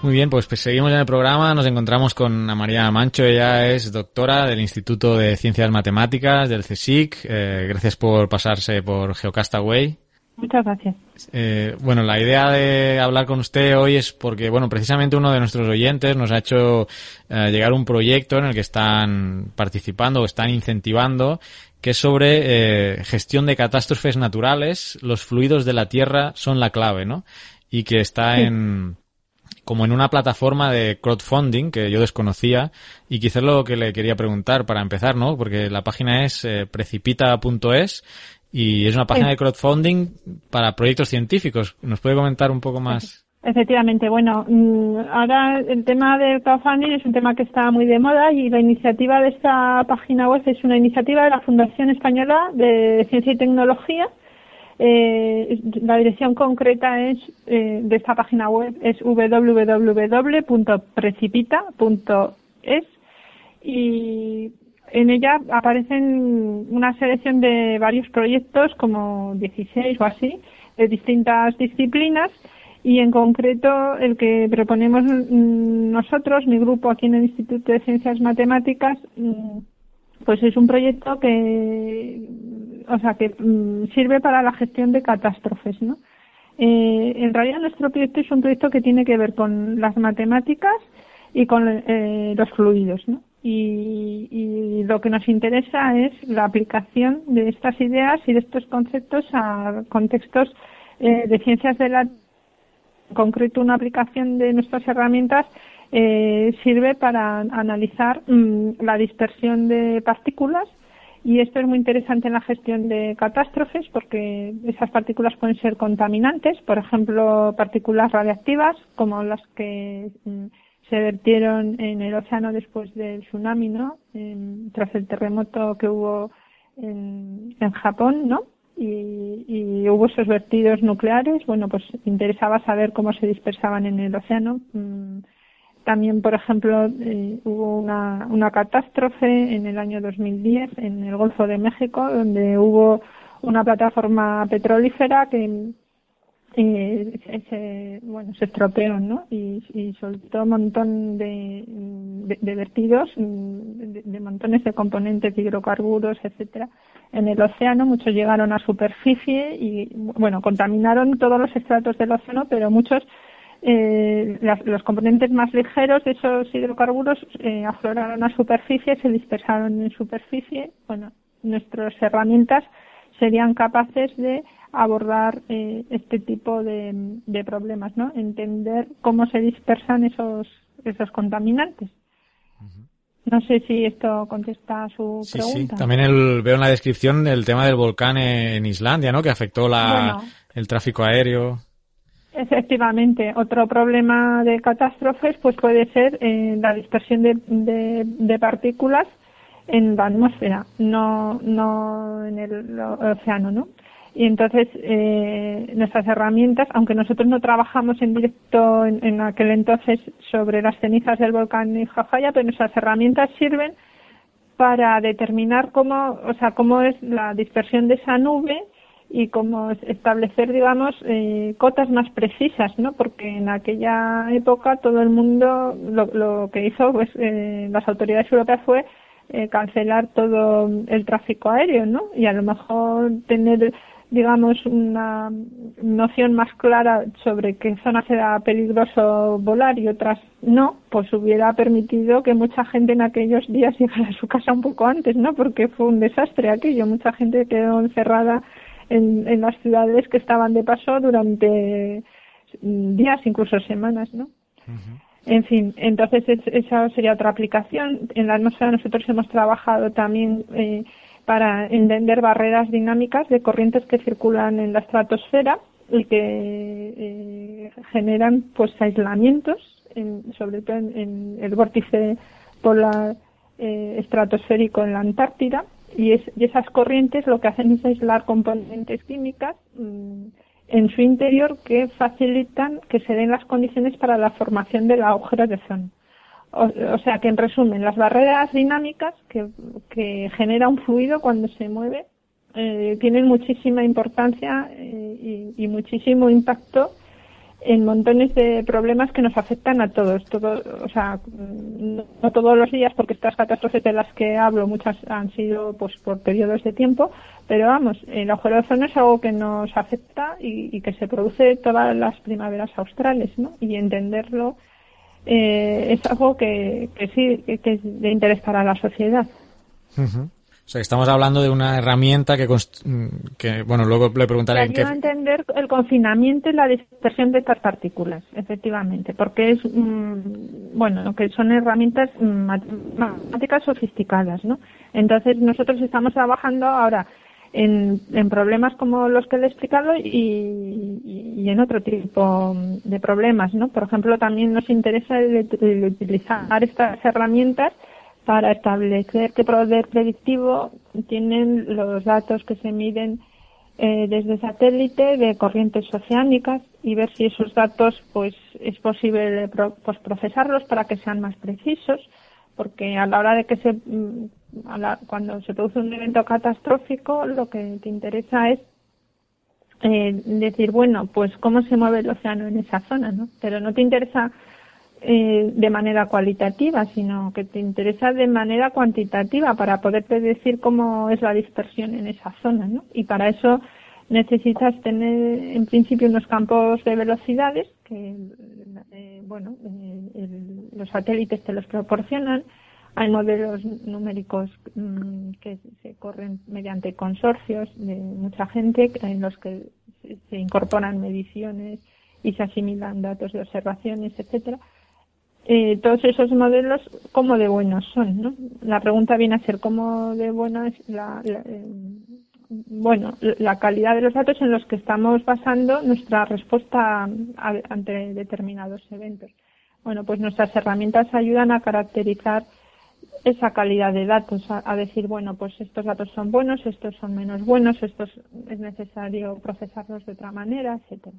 Muy bien, pues, pues, seguimos en el programa. Nos encontramos con María Mancho. Ella es doctora del Instituto de Ciencias Matemáticas del CSIC. Eh, gracias por pasarse por Geocastaway. Muchas gracias. Eh, bueno, la idea de hablar con usted hoy es porque, bueno, precisamente uno de nuestros oyentes nos ha hecho eh, llegar un proyecto en el que están participando o están incentivando, que es sobre gestión de catástrofes naturales. Los fluidos de la Tierra son la clave, ¿no? Y que está en como en una plataforma de crowdfunding que yo desconocía y quizás lo que le quería preguntar para empezar, ¿no? Porque la página es eh, precipita.es y es una página de crowdfunding para proyectos científicos. ¿Nos puede comentar un poco más? Efectivamente, bueno, mm, ahora el tema del crowdfunding es un tema que está muy de moda y la iniciativa de esta página web es una iniciativa de la Fundación Española de Ciencia y Tecnología eh, la dirección concreta es eh, de esta página web es www.precipita.es y en ella aparecen una selección de varios proyectos, como 16 o así, de distintas disciplinas y en concreto el que proponemos nosotros, mi grupo aquí en el Instituto de Ciencias Matemáticas, mm, pues es un proyecto que, o sea, que mm, sirve para la gestión de catástrofes, ¿no? Eh, en realidad nuestro proyecto es un proyecto que tiene que ver con las matemáticas y con eh, los fluidos, ¿no? Y, y, lo que nos interesa es la aplicación de estas ideas y de estos conceptos a contextos eh, de ciencias de la en concreto una aplicación de nuestras herramientas eh, sirve para analizar mm, la dispersión de partículas y esto es muy interesante en la gestión de catástrofes porque esas partículas pueden ser contaminantes, por ejemplo, partículas radiactivas como las que mm, se vertieron en el océano después del tsunami, ¿no? tras el terremoto que hubo en, en Japón, ¿no? Y, y, hubo esos vertidos nucleares. Bueno, pues interesaba saber cómo se dispersaban en el océano. Mm, también, por ejemplo, eh, hubo una, una catástrofe en el año 2010 en el Golfo de México, donde hubo una plataforma petrolífera que eh, se, bueno, se estropeó ¿no? y, soltó un montón de, de, vertidos, de, de, montones de componentes, de hidrocarburos, etcétera, en el océano. Muchos llegaron a superficie y, bueno, contaminaron todos los estratos del océano, pero muchos eh, los componentes más ligeros de esos hidrocarburos eh, afloraron a superficie, se dispersaron en superficie. Bueno, nuestras herramientas serían capaces de abordar eh, este tipo de, de, problemas, ¿no? Entender cómo se dispersan esos, esos contaminantes. No sé si esto contesta a su pregunta. Sí, también el, veo en la descripción el tema del volcán en Islandia, ¿no? Que afectó la, el tráfico aéreo. Efectivamente, otro problema de catástrofes pues puede ser eh, la dispersión de, de, partículas en la atmósfera, no, no en el océano, ¿no? Y entonces eh, nuestras herramientas, aunque nosotros no trabajamos en directo en, en, aquel entonces sobre las cenizas del volcán Jafaya, pero nuestras herramientas sirven para determinar cómo, o sea, cómo es la dispersión de esa nube y cómo establecer, digamos, eh, cotas más precisas, ¿no? Porque en aquella época todo el mundo lo, lo que hizo, pues, eh, las autoridades europeas fue eh, cancelar todo el tráfico aéreo, ¿no? Y a lo mejor tener, digamos, una noción más clara sobre qué zonas era peligroso volar y otras no, pues hubiera permitido que mucha gente en aquellos días llegara a su casa un poco antes, ¿no? Porque fue un desastre aquello, mucha gente quedó encerrada en, las ciudades que estaban de paso durante días, incluso semanas, ¿no? En fin, entonces esa sería otra aplicación. En la atmósfera nosotros hemos trabajado también eh, para entender barreras dinámicas de corrientes que circulan en la estratosfera y que eh, generan pues aislamientos, sobre todo en, el vórtice polar eh, estratosférico en la Antártida y, esas corrientes lo que hacen es aislar componentes químicas mm, en su interior que facilitan que se den las condiciones para la formación del agujero de ozono. O, sea que en resumen, las barreras dinámicas que, genera un fluido cuando se mueve eh, tienen muchísima importancia eh, y, y, muchísimo impacto en montones de problemas que nos afectan a todos. Todo, o sea, no, todos los días, porque estas catástrofes de las que hablo, muchas han sido pues por periodos de tiempo, pero vamos, el agujero de ozono es algo que nos afecta y, que se produce todas las primaveras australes, ¿no? Y entenderlo eh, es algo que, que sí que es de interés para la sociedad. O sea, que estamos hablando de una herramienta que, que bueno, luego le preguntaré en qué... entender el confinamiento y la dispersión de estas partículas, efectivamente, porque es, mm, bueno, que son herramientas matemáticas sofisticadas, ¿no? Entonces, nosotros estamos trabajando ahora en, en problemas como los que le he explicado y, y, en otro tipo de problemas, ¿no? Por ejemplo, también nos interesa utilizar estas herramientas para establecer qué poder predictivo tienen los datos que se miden eh, desde satélite de corrientes oceánicas y ver si esos datos pues es posible pues, procesarlos para que sean más precisos porque a la hora de que se mm, cuando se produce un evento catastrófico lo que te interesa es eh, decir bueno pues cómo se mueve el océano en esa zona no pero no te interesa eh, de manera cualitativa, sino que te interesa de manera cuantitativa para poderte decir cómo es la dispersión en esa zona, ¿no? Y para eso necesitas tener en principio unos campos de velocidades que, eh, bueno, eh, los satélites te los proporcionan. Hay modelos numéricos mm, que se corren mediante consorcios de mucha gente en los que se incorporan mediciones y se asimilan datos de observaciones, etcétera eh, todos esos modelos, ¿cómo de buenos son? ¿no? La pregunta viene a ser cómo de buena es la, eh, bueno, la calidad de los datos en los que estamos basando nuestra respuesta ante determinados eventos. Bueno, pues nuestras herramientas ayudan a caracterizar esa calidad de datos, a, decir, bueno, pues estos datos son buenos, estos son menos buenos, estos es necesario procesarlos de otra manera, etcétera.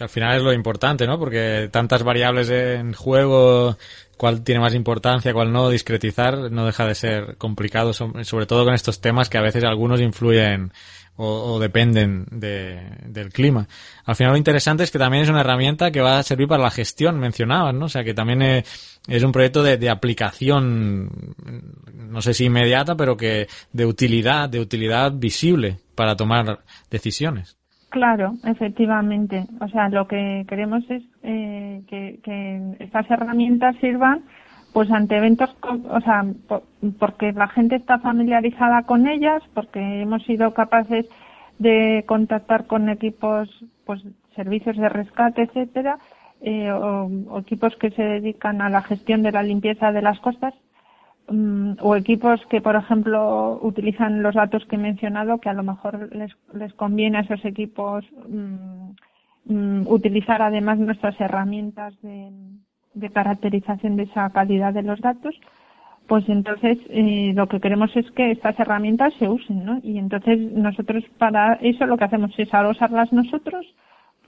Al final es lo importante, ¿no? Porque tantas variables en juego, cuál tiene más importancia, cuál no, discretizar, no deja de ser complicado, sobre todo con estos temas que a veces algunos influyen o, dependen del clima. Al final lo interesante es que también es una herramienta que va a servir para la gestión, mencionabas, ¿no? O sea, que también es, un proyecto de, de, aplicación, no sé si inmediata, pero que de utilidad, de utilidad visible para tomar decisiones. Claro, efectivamente. O sea, lo que queremos es eh, que, estas herramientas sirvan pues ante eventos, o sea, porque la gente está familiarizada con ellas, porque hemos sido capaces de contactar con equipos, pues servicios de rescate, etcétera, eh, o equipos que se dedican a la gestión de la limpieza de las costas Mm, o equipos que, por ejemplo, utilizan los datos que he mencionado, que a lo mejor les, les conviene a esos equipos mm, mm, utilizar además nuestras herramientas de, de, caracterización de esa calidad de los datos, pues entonces eh, lo que queremos es que estas herramientas se usen, ¿no? Y entonces nosotros para eso lo que hacemos es usarlas nosotros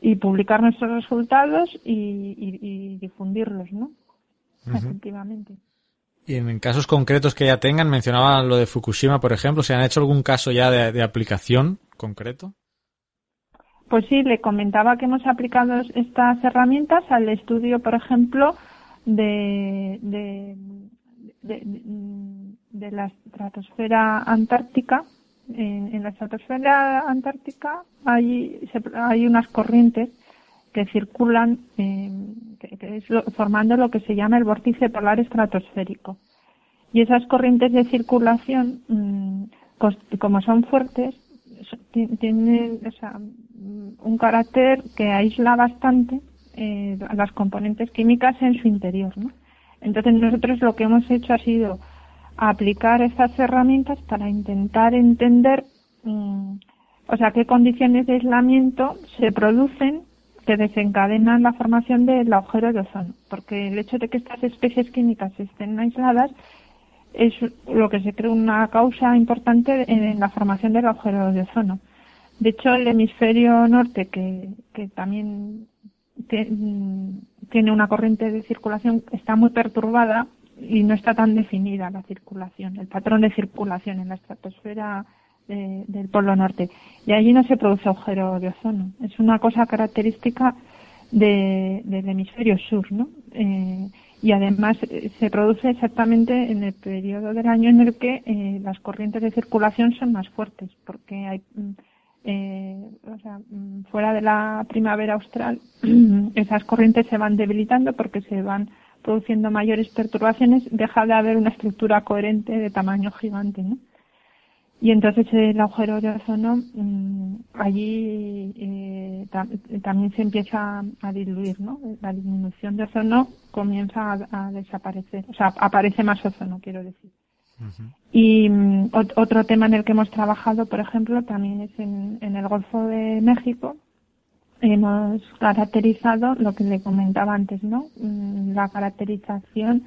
y publicar nuestros resultados y, y, y difundirlos, ¿no? Efectivamente. Y en casos concretos que ya tengan, mencionaba lo de Fukushima, por ejemplo, ¿se han hecho algún caso ya de, aplicación concreto? Pues sí, le comentaba que hemos aplicado estas herramientas al estudio, por ejemplo, de, de, de, la estratosfera antártica. En, la estratosfera antártica hay, hay unas corrientes que circulan eh, formando lo que se llama el vórtice polar estratosférico. Y esas corrientes de circulación, mm, como son fuertes, tienen un carácter que aísla bastante eh, las componentes químicas en su interior. Entonces nosotros lo que hemos hecho ha sido aplicar estas herramientas para intentar entender, mm, o sea, qué condiciones de aislamiento se producen que desencadenan la formación del agujero de ozono, porque el hecho de que estas especies químicas estén aisladas es lo que se cree una causa importante en la formación del agujero de ozono. De hecho, el hemisferio norte, que, que también tiene una corriente de circulación, está muy perturbada y no está tan definida la circulación, el patrón de circulación en la estratosfera del Polo Norte. Y allí no se produce agujero de ozono. Es una cosa característica del hemisferio sur, ¿no? Eh, y además eh, se produce exactamente en el periodo del año en el que eh, las corrientes de circulación son más fuertes, porque hay, mm, o sea, mm, fuera de la primavera austral, esas corrientes se van debilitando porque se van produciendo mayores perturbaciones, deja de haber una estructura coherente de tamaño gigante, ¿no? Y entonces el agujero de ozono mm, allí eh, también se empieza a diluir, ¿no? La disminución de ozono comienza a, desaparecer, o sea, aparece más ozono, quiero decir. Y mm, otro tema en el que hemos trabajado, por ejemplo, también es en, en el Golfo de México. Hemos caracterizado lo que le comentaba antes, ¿no? Mm, la caracterización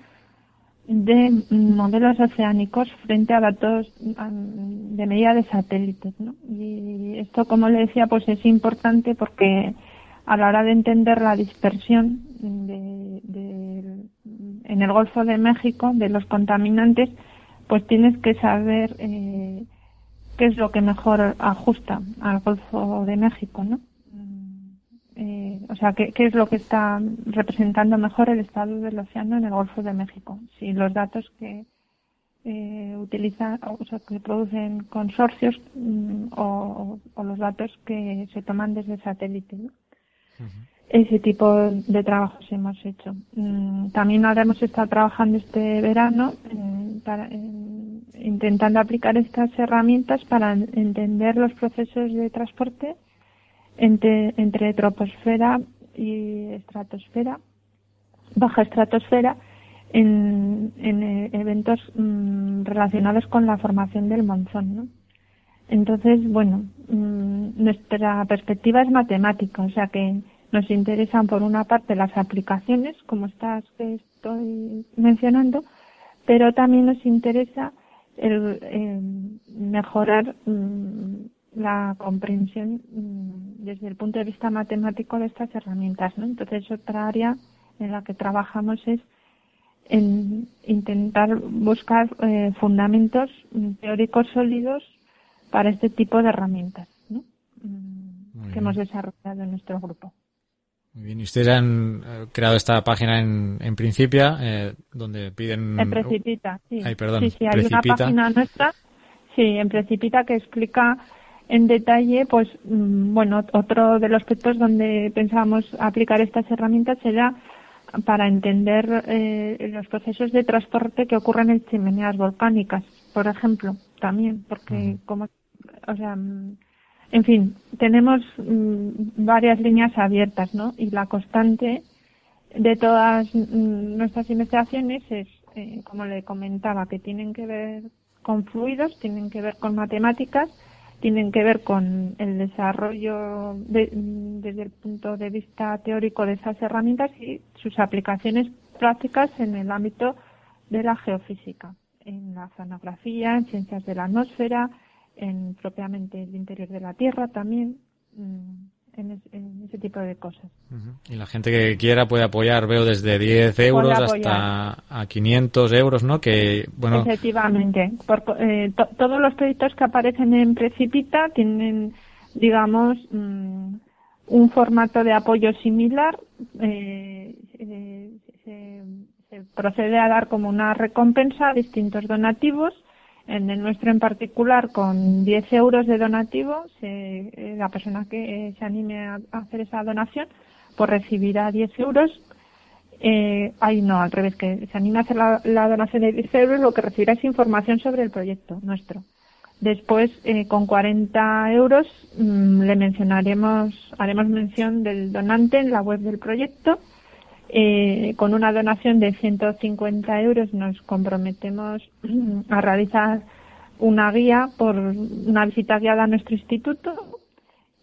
de modelos oceánicos frente a datos de medida de satélites. ¿no? Y esto, como le decía, pues es importante porque a la hora de entender la dispersión de, en el Golfo de México de los contaminantes, pues tienes que saber eh, qué es lo que mejor ajusta al Golfo de México, ¿no? Eh, o sea, ¿qué, es lo que está representando mejor el estado del océano en el Golfo de México. Si los datos que eh, utilizan, o sea, que producen consorcios mm, o, los datos que se toman desde satélite. Ese tipo de trabajos hemos hecho. Mm, también ahora hemos estado trabajando este verano intentando aplicar estas herramientas para entender los procesos de transporte entre, entre troposfera y estratosfera, baja estratosfera, en, en eh, eventos mm, relacionados con la formación del monzón. ¿no? Entonces, bueno, mm, nuestra perspectiva es matemática, o sea que nos interesan por una parte las aplicaciones, como estas que estoy mencionando, pero también nos interesa el, eh, mejorar mm, la comprensión mm, desde el punto de vista matemático de estas herramientas. ¿no? Entonces, otra área en la que trabajamos es en intentar buscar eh, fundamentos teóricos sólidos para este tipo de herramientas ¿no? Mm, que hemos desarrollado en nuestro grupo. Muy bien, y ustedes han eh, creado esta página en, en Principia, eh, donde piden... En Precipita, sí. Ay, perdón, sí, sí, hay una página nuestra, sí, en Precipita que explica en detalle, pues mm, bueno, otro de los aspectos donde pensábamos aplicar estas herramientas será para entender eh, los procesos de transporte que ocurren en chimeneas volcánicas, por ejemplo, también, porque como, o sea, mm, en fin, tenemos mm, varias líneas abiertas, ¿no? Y la constante de todas nuestras investigaciones es, eh, como le comentaba, que tienen que ver con fluidos, tienen que ver con matemáticas tienen que ver con el desarrollo desde el punto de vista teórico de esas herramientas y sus aplicaciones prácticas en el ámbito de la geofísica, en la zonografía, en ciencias de la atmósfera, en propiamente el interior de la Tierra también, mm, en, en ese tipo de cosas. Y la gente que quiera puede apoyar, veo, desde 10 euros hasta a 500 euros, ¿no? Que, bueno, Efectivamente. Por, eh, to- todos los proyectos que aparecen en Precipita tienen, digamos, mm, un formato de apoyo similar. Eh, eh, se, se procede a dar como una recompensa a distintos donativos. En el nuestro en particular, con 10 euros de donativo, se- eh, la persona que eh, se anime a hacer esa donación, pues recibirá 10 euros eh, ay, no, al revés, que se anima a hacer la, la donación de 10 euros, lo que recibirá es información sobre el proyecto nuestro. Después, eh, con 40 euros, mm, le mencionaremos, haremos mención del donante en la web del proyecto. Eh, con una donación de 150 euros nos comprometemos a realizar una guía por una visita guiada a nuestro instituto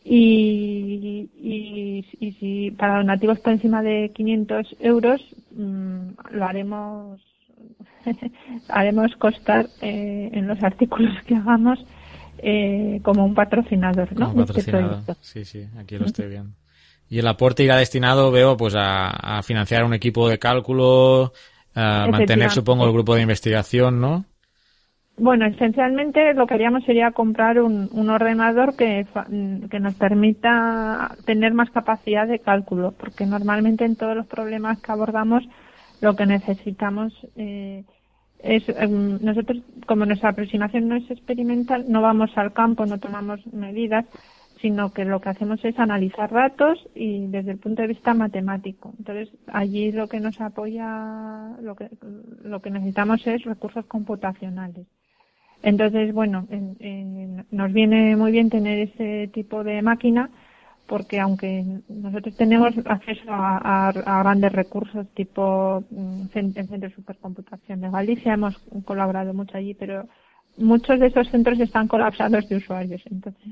y, y, y si para donativos por encima de 500 euros mm, lo haremos haremos constar eh, en los artículos que hagamos eh, como un patrocinador ¿no? como este. Sí, sí, aquí lo estoy viendo. Y el aporte irá destinado, veo, pues a, a financiar un equipo de cálculo, a mantener, supongo, el grupo de investigación, ¿no? Bueno, esencialmente lo que haríamos sería comprar un, un ordenador que, que nos permita tener más capacidad de cálculo, porque normalmente en todos los problemas que abordamos lo que necesitamos eh, es, em, nosotros, como nuestra aproximación no es experimental, no vamos al campo, no tomamos medidas, sino que lo que hacemos es analizar datos y desde el punto de vista matemático. Entonces, allí lo que nos apoya, lo que, lo que necesitamos es recursos computacionales. Entonces, bueno, en- en- nos viene muy bien tener ese tipo de máquina porque aunque nosotros tenemos acceso a, grandes recursos tipo mm, el Centro de Supercomputación de Galicia, hemos colaborado mucho allí, pero muchos de esos centros están colapsados de usuarios, entonces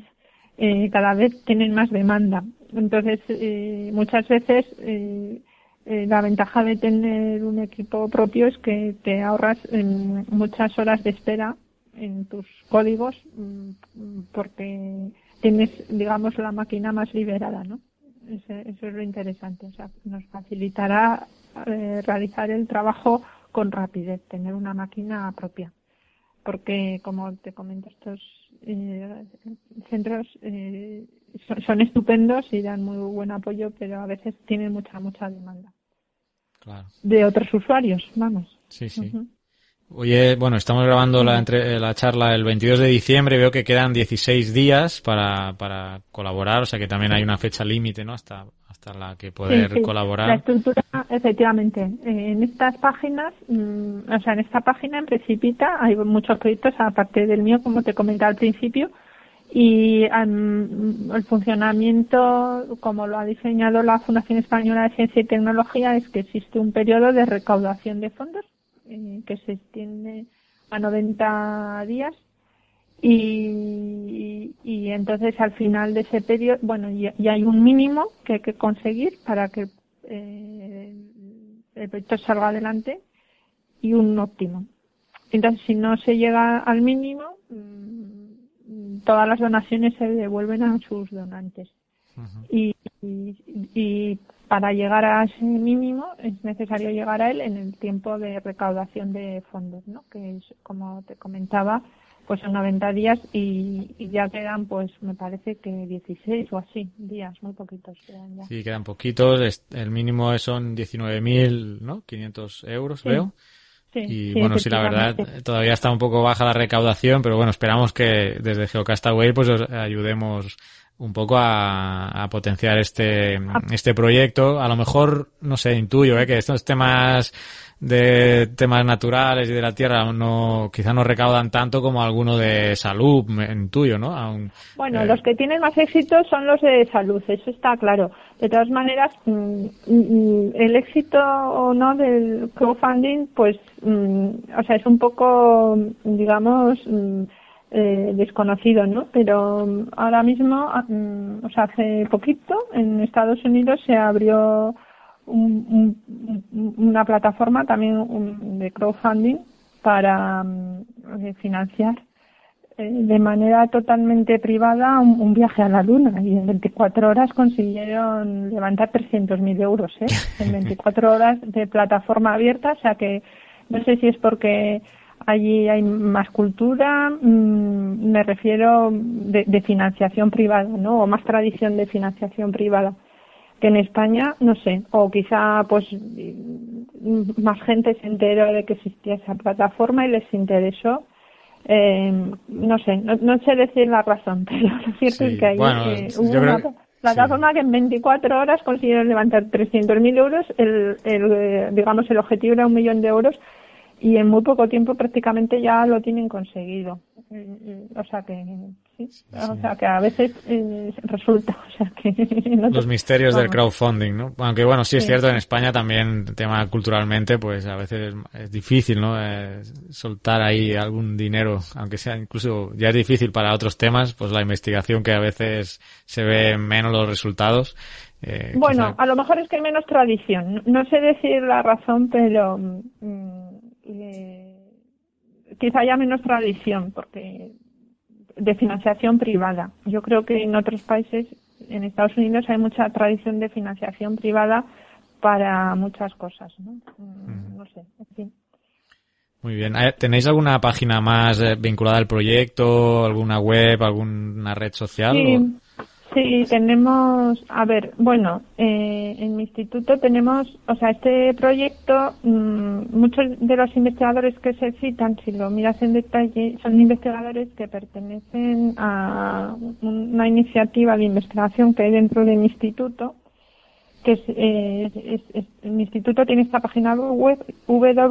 eh, cada vez tienen más demanda. Entonces, eh, muchas veces eh, eh, la ventaja de tener un equipo propio es que te ahorras em, muchas horas de espera en tus códigos mm, porque tienes, digamos, la máquina más liberada, ¿no? Ese- eso es lo interesante. O sea, nos facilitará eh, realizar el trabajo con rapidez, tener una máquina propia. Porque, como te comento, estos eh, centros eh, son, son estupendos y dan muy buen apoyo, pero a veces tienen mucha, mucha demanda. Claro. De otros usuarios, vamos. Sí, sí. Oye, bueno, estamos grabando la, entre- la charla el 22 de diciembre. Veo que quedan 16 días para, para colaborar, o sea que también hay una fecha límite, ¿no? Hasta, hasta la que poder Sí, sí. La colaborar. estructura, efectivamente. Eh, en estas páginas, mm, o sea, en esta página en Precipita hay muchos proyectos, aparte del mío, como te comentaba al principio, y el funcionamiento, como lo ha diseñado la Fundación Española de Ciencia y Tecnología, es que existe un periodo de recaudación de fondos eh, que se extiende a 90 días y, y entonces al final de ese periodo, bueno, y, y hay un mínimo que hay que conseguir para que eh, el proyecto salga adelante y un óptimo. Entonces, si no se llega al mínimo, mm, todas las donaciones se devuelven a sus donantes. y, y, y para llegar a ese mínimo es necesario llegar a él en el tiempo de recaudación de fondos, ¿no? Que es, como te comentaba, pues son 90 días y, y ya quedan, pues me parece que 16 o así días, muy poquitos quedan ya. Sí, quedan poquitos. El mínimo son 19.000, ¿no? 500 euros, Sí. veo. Sí, Y sí, bueno, sí, la verdad, todavía está un poco baja la recaudación, pero bueno, esperamos que desde Geocastaway pues os ayudemos un poco a, a potenciar este, este proyecto. A lo mejor, no sé, intuyo, ¿eh? que estos temas de temas naturales y de la tierra no, quizá no recaudan tanto como alguno de salud, me- intuyo, ¿no? Aún, Bueno, eh, los que tienen más éxito son los de salud, eso está claro. De todas maneras, mm, mm, el éxito o no del crowdfunding, pues, mm, o sea, es un poco, digamos, eh, desconocido, ¿no? Pero ahora mismo, ah, o sea, hace poquito en Estados Unidos se abrió un- un- una plataforma también un- de crowdfunding para mm, eh, financiar eh, de manera totalmente privada un, un, viaje a la Luna y en 24 horas consiguieron levantar 300.000 euros, ¿eh? En 24 horas de plataforma abierta, o sea que no sé si es porque allí hay más cultura, mmm, me refiero de, de, financiación privada, ¿no? O más tradición de financiación privada que en España, no sé, o quizá pues más gente se enteró de que existía esa plataforma y les interesó. Eh, no sé, no, no, sé decir la razón, pero lo cierto sí. es que ahí bueno, eh, hubo una creo... plataforma sí. que en 24 horas consiguieron levantar 300.000 euros, el, el, digamos el objetivo era un millón de euros y en muy poco tiempo prácticamente ya lo tienen conseguido. O sea que sí, sí. o sea que a veces eh, resulta, o sea que no te... los misterios vamos. del crowdfunding, ¿no? Aunque bueno, sí es sí. cierto en España también tema culturalmente, pues a veces es, es difícil, ¿no? Eh, soltar ahí algún dinero, aunque sea incluso ya es difícil para otros temas, pues la investigación que a veces se ve menos los resultados. Eh, bueno, quizá... a lo mejor es que hay menos tradición. No sé decir la razón, pero mmm, eh, quizá haya menos tradición porque de financiación privada. Yo creo que en otros países, en Estados Unidos, hay mucha tradición de financiación privada para muchas cosas, ¿no? Mm. No sé, en fin. Muy bien. Eh, ¿Tenéis alguna página más eh, vinculada al proyecto, alguna web, alguna red social? Sí, o? Sí, tenemos, a ver, bueno, eh, en mi instituto tenemos, o sea, este proyecto, mmm, muchos de los investigadores que se citan, si lo miras en detalle, son investigadores que pertenecen a una iniciativa de investigación que hay dentro de mi instituto, que es, eh, es, es, mi instituto tiene esta página web www.icmar.es,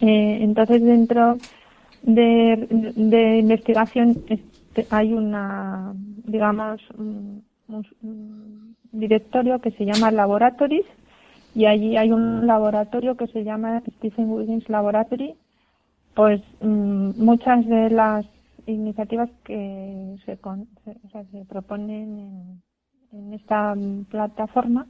eh, entonces dentro de, de investigación este, hay una, digamos, un, un, directorio que se llama Laboratories y allí hay un laboratorio que se llama Stephen Wiggins Laboratory. Pues mmm, muchas de las iniciativas que se, con, se, o sea, se proponen en, en esta plataforma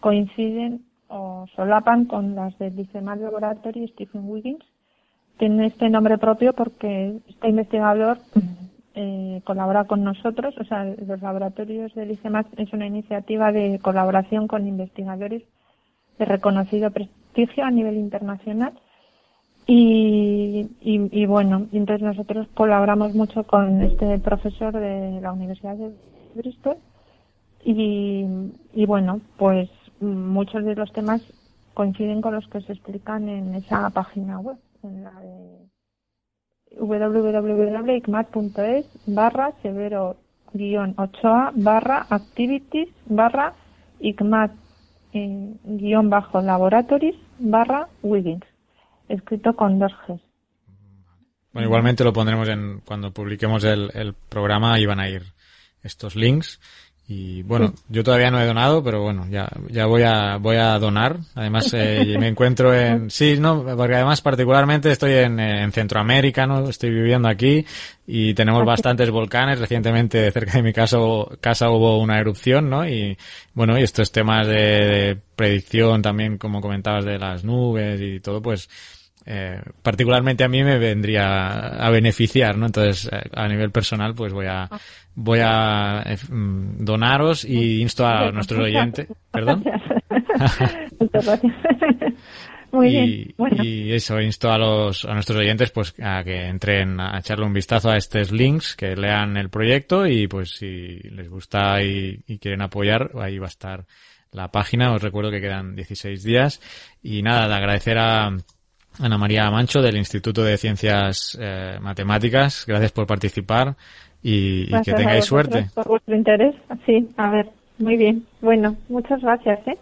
coinciden o solapan con las del Licemal Laboratory Stephen Wiggins tiene este nombre propio porque este investigador eh, colabora con nosotros, o sea, los laboratorios del ICEMAS es una iniciativa de colaboración con investigadores de reconocido prestigio a nivel internacional. Y, y, y bueno, entonces nosotros colaboramos mucho con este profesor de la Universidad de Bristol y, y bueno, pues muchos de los temas coinciden con los que se explican en esa página web en la de www.icmat.es barra severo guion 8a barra activities barra icmat eh, guion bajo laboratories barra Wiggins escrito con dos Gs bueno igualmente lo pondremos en cuando publiquemos el, el programa y van a ir estos links y bueno, sí. yo todavía no he donado, pero bueno, ya, ya voy a, voy a donar. Además, eh, me encuentro en, sí, no, porque además particularmente estoy en, en Centroamérica, ¿no? Estoy viviendo aquí y tenemos bastantes volcanes. Recientemente cerca de mi casa, casa hubo una erupción, ¿no? Y bueno, y estos temas de, de predicción también, como comentabas, de las nubes y todo, pues, eh, particularmente a mí me vendría a beneficiar, ¿no? Entonces, eh, a nivel personal, pues voy a, voy a eh, mm, donaros y insto a nuestros oyentes. ¿Perdón? Muchas gracias. Muy y, bien. Bueno. y eso, insto a los, a nuestros oyentes pues a que entren a echarle un vistazo a estos links, que lean el proyecto y pues si les gusta y, y quieren apoyar, ahí va a estar la página. Os recuerdo que quedan 16 días. Y nada, de agradecer a, Ana María Mancho del Instituto de Ciencias eh, Matemáticas. Gracias por participar y, y que tengáis suerte. Por vuestro interés. Sí, a ver, muy bien. Bueno, muchas gracias. ¿eh?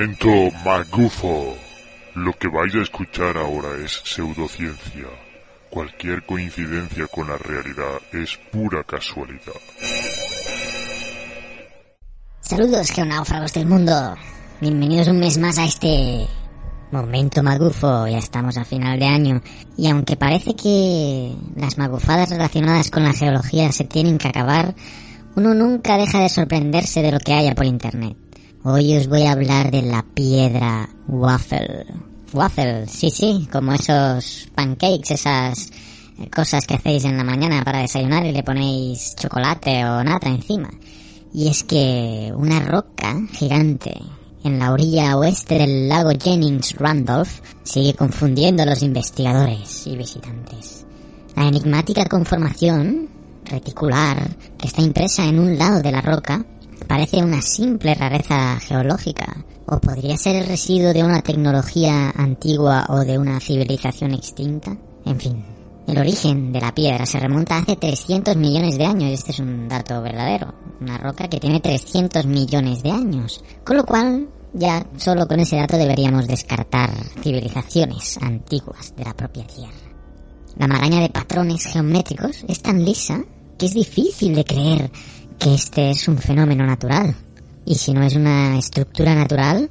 Momento magufo. Lo que vais a escuchar ahora es pseudociencia. Cualquier coincidencia con la realidad es pura casualidad. Saludos geonáufragos del mundo. Bienvenidos un mes más a este momento magufo. Ya estamos a final de año. Y aunque parece que las magufadas relacionadas con la geología se tienen que acabar, uno nunca deja de sorprenderse de lo que haya por internet. Hoy os voy a hablar de la piedra waffle. Waffle, sí, sí, como esos pancakes, esas cosas que hacéis en la mañana para desayunar y le ponéis chocolate o nata encima. Y es que una roca gigante en la orilla oeste del lago Jennings Randolph sigue confundiendo a los investigadores y visitantes. La enigmática conformación reticular que está impresa en un lado de la roca parece una simple rareza geológica o podría ser el residuo de una tecnología antigua o de una civilización extinta. En fin, el origen de la piedra se remonta hace 300 millones de años, este es un dato verdadero, una roca que tiene 300 millones de años, con lo cual ya solo con ese dato deberíamos descartar civilizaciones antiguas de la propia Tierra. La maraña de patrones geométricos es tan lisa que es difícil de creer que este es un fenómeno natural. Y si no es una estructura natural,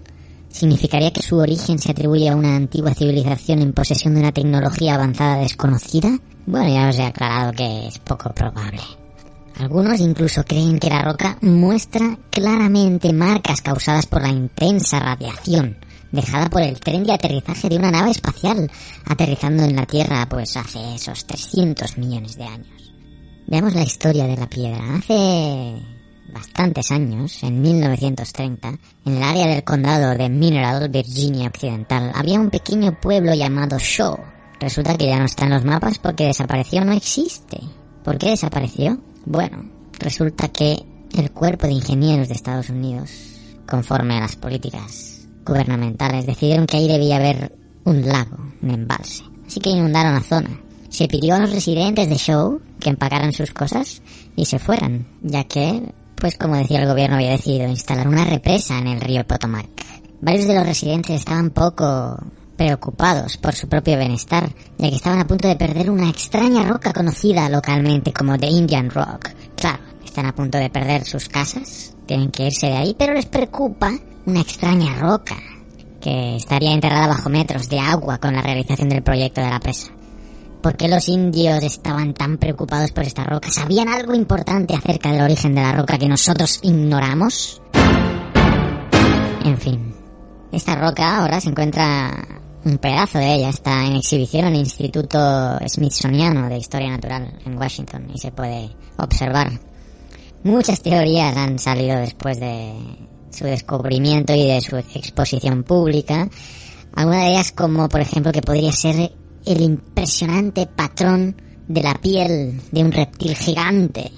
significaría que su origen se atribuye a una antigua civilización en posesión de una tecnología avanzada desconocida. Bueno, ya os he aclarado que es poco probable. Algunos incluso creen que la roca muestra claramente marcas causadas por la intensa radiación dejada por el tren de aterrizaje de una nave espacial aterrizando en la Tierra pues hace esos 300 millones de años. Veamos la historia de la piedra. Hace bastantes años, en 1930, en el área del condado de Mineral, Virginia Occidental, había un pequeño pueblo llamado Shaw. Resulta que ya no está en los mapas porque desapareció, no existe. ¿Por qué desapareció? Bueno, resulta que el cuerpo de ingenieros de Estados Unidos, conforme a las políticas gubernamentales, decidieron que ahí debía haber un lago, un embalse. Así que inundaron la zona se pidió a los residentes de Show que empacaran sus cosas y se fueran, ya que, pues como decía el gobierno, había decidido instalar una represa en el río Potomac. Varios de los residentes estaban poco preocupados por su propio bienestar, ya que estaban a punto de perder una extraña roca conocida localmente como The Indian Rock. Claro, están a punto de perder sus casas, tienen que irse de ahí, pero les preocupa una extraña roca que estaría enterrada bajo metros de agua con la realización del proyecto de la presa. ¿Por qué los indios estaban tan preocupados por esta roca? ¿Sabían algo importante acerca del origen de la roca que nosotros ignoramos? En fin, esta roca ahora se encuentra un pedazo de ella, está en exhibición en el Instituto Smithsoniano de Historia Natural en Washington y se puede observar. Muchas teorías han salido después de su descubrimiento y de su exposición pública. Algunas de ellas como por ejemplo que podría ser el impresionante patrón de la piel de un reptil gigante.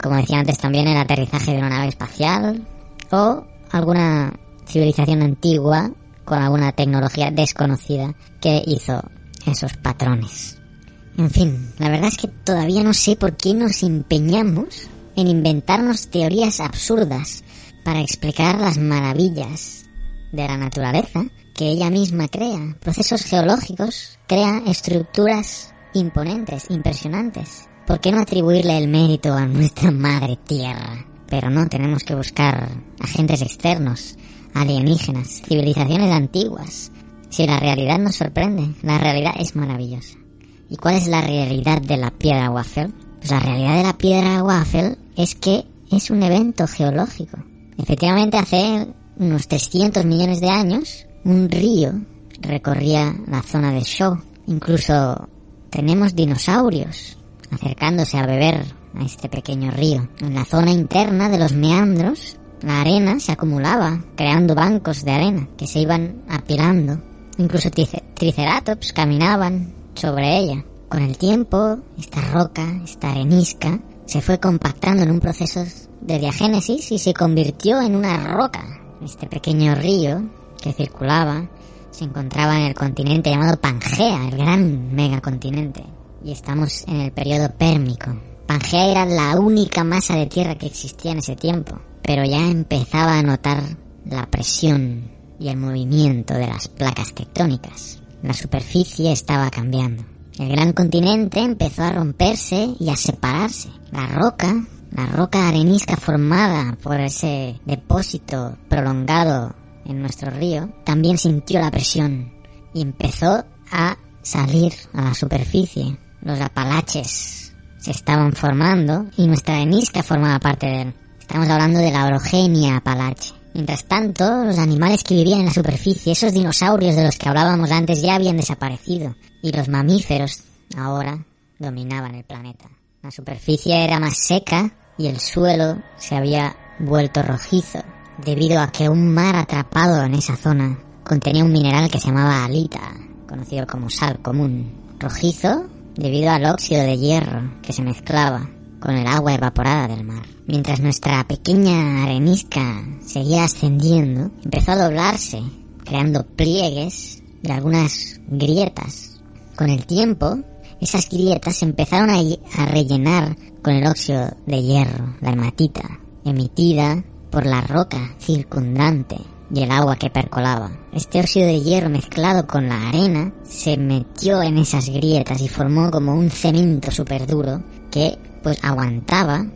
Como decía antes también el aterrizaje de una nave espacial o alguna civilización antigua con alguna tecnología desconocida que hizo esos patrones. En fin, la verdad es que todavía no sé por qué nos empeñamos en inventarnos teorías absurdas para explicar las maravillas de la naturaleza que ella misma crea. Procesos geológicos, crea estructuras imponentes, impresionantes. ¿Por qué no atribuirle el mérito a nuestra madre tierra? Pero no, tenemos que buscar agentes externos, alienígenas, civilizaciones antiguas. Si la realidad nos sorprende, la realidad es maravillosa. ¿Y cuál es la realidad de la piedra Waffle? Pues la realidad de la piedra Waffle es que es un evento geológico. Efectivamente, hace unos 300 millones de años, un río recorría la zona de Shaw. Incluso tenemos dinosaurios acercándose a beber a este pequeño río. En la zona interna de los meandros, la arena se acumulaba, creando bancos de arena que se iban apilando. Incluso triceratops caminaban sobre ella. Con el tiempo, esta roca, esta arenisca, se fue compactando en un proceso de diagénesis y se convirtió en una roca. Este pequeño río que circulaba se encontraba en el continente llamado Pangea, el gran megacontinente. Y estamos en el periodo pérmico. Pangea era la única masa de tierra que existía en ese tiempo, pero ya empezaba a notar la presión y el movimiento de las placas tectónicas. La superficie estaba cambiando. El gran continente empezó a romperse y a separarse. La roca, la roca arenisca formada por ese depósito prolongado en nuestro río, también sintió la presión y empezó a salir a la superficie. Los apalaches se estaban formando y nuestra arenisca formaba parte de él. Estamos hablando de la orogenia apalache. Mientras tanto, los animales que vivían en la superficie, esos dinosaurios de los que hablábamos antes, ya habían desaparecido. Y los mamíferos, ahora, dominaban el planeta. La superficie era más seca y el suelo se había vuelto rojizo, debido a que un mar atrapado en esa zona contenía un mineral que se llamaba alita, conocido como sal común. Rojizo debido al óxido de hierro que se mezclaba con el agua evaporada del mar. Mientras nuestra pequeña arenisca seguía ascendiendo, empezó a doblarse, creando pliegues y algunas grietas. Con el tiempo, esas grietas se empezaron a, rellenar con el óxido de hierro, la hematita, emitida por la roca circundante y el agua que percolaba. Este óxido de hierro mezclado con la arena se metió en esas grietas y formó como un cemento súper duro que pues aguantaba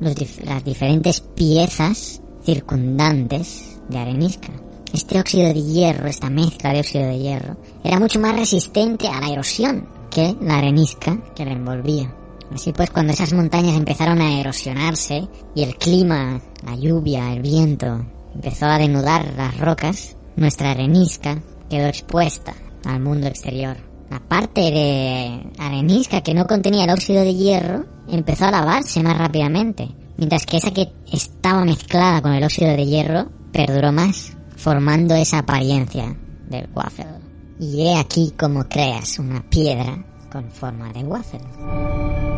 las diferentes piezas circundantes de arenisca. Este óxido de hierro, esta mezcla de óxido de hierro, era mucho más resistente a la erosión que la arenisca que la envolvía. Así pues, cuando esas montañas empezaron a erosionarse y el clima, la lluvia, el viento, empezó a denudar las rocas, nuestra arenisca quedó expuesta al mundo exterior. La parte de arenisca que no contenía el óxido de hierro empezó a lavarse más rápidamente, mientras que esa que estaba mezclada con el óxido de hierro perduró más, formando esa apariencia del waffle. Y he aquí como creas una piedra con forma de waffle.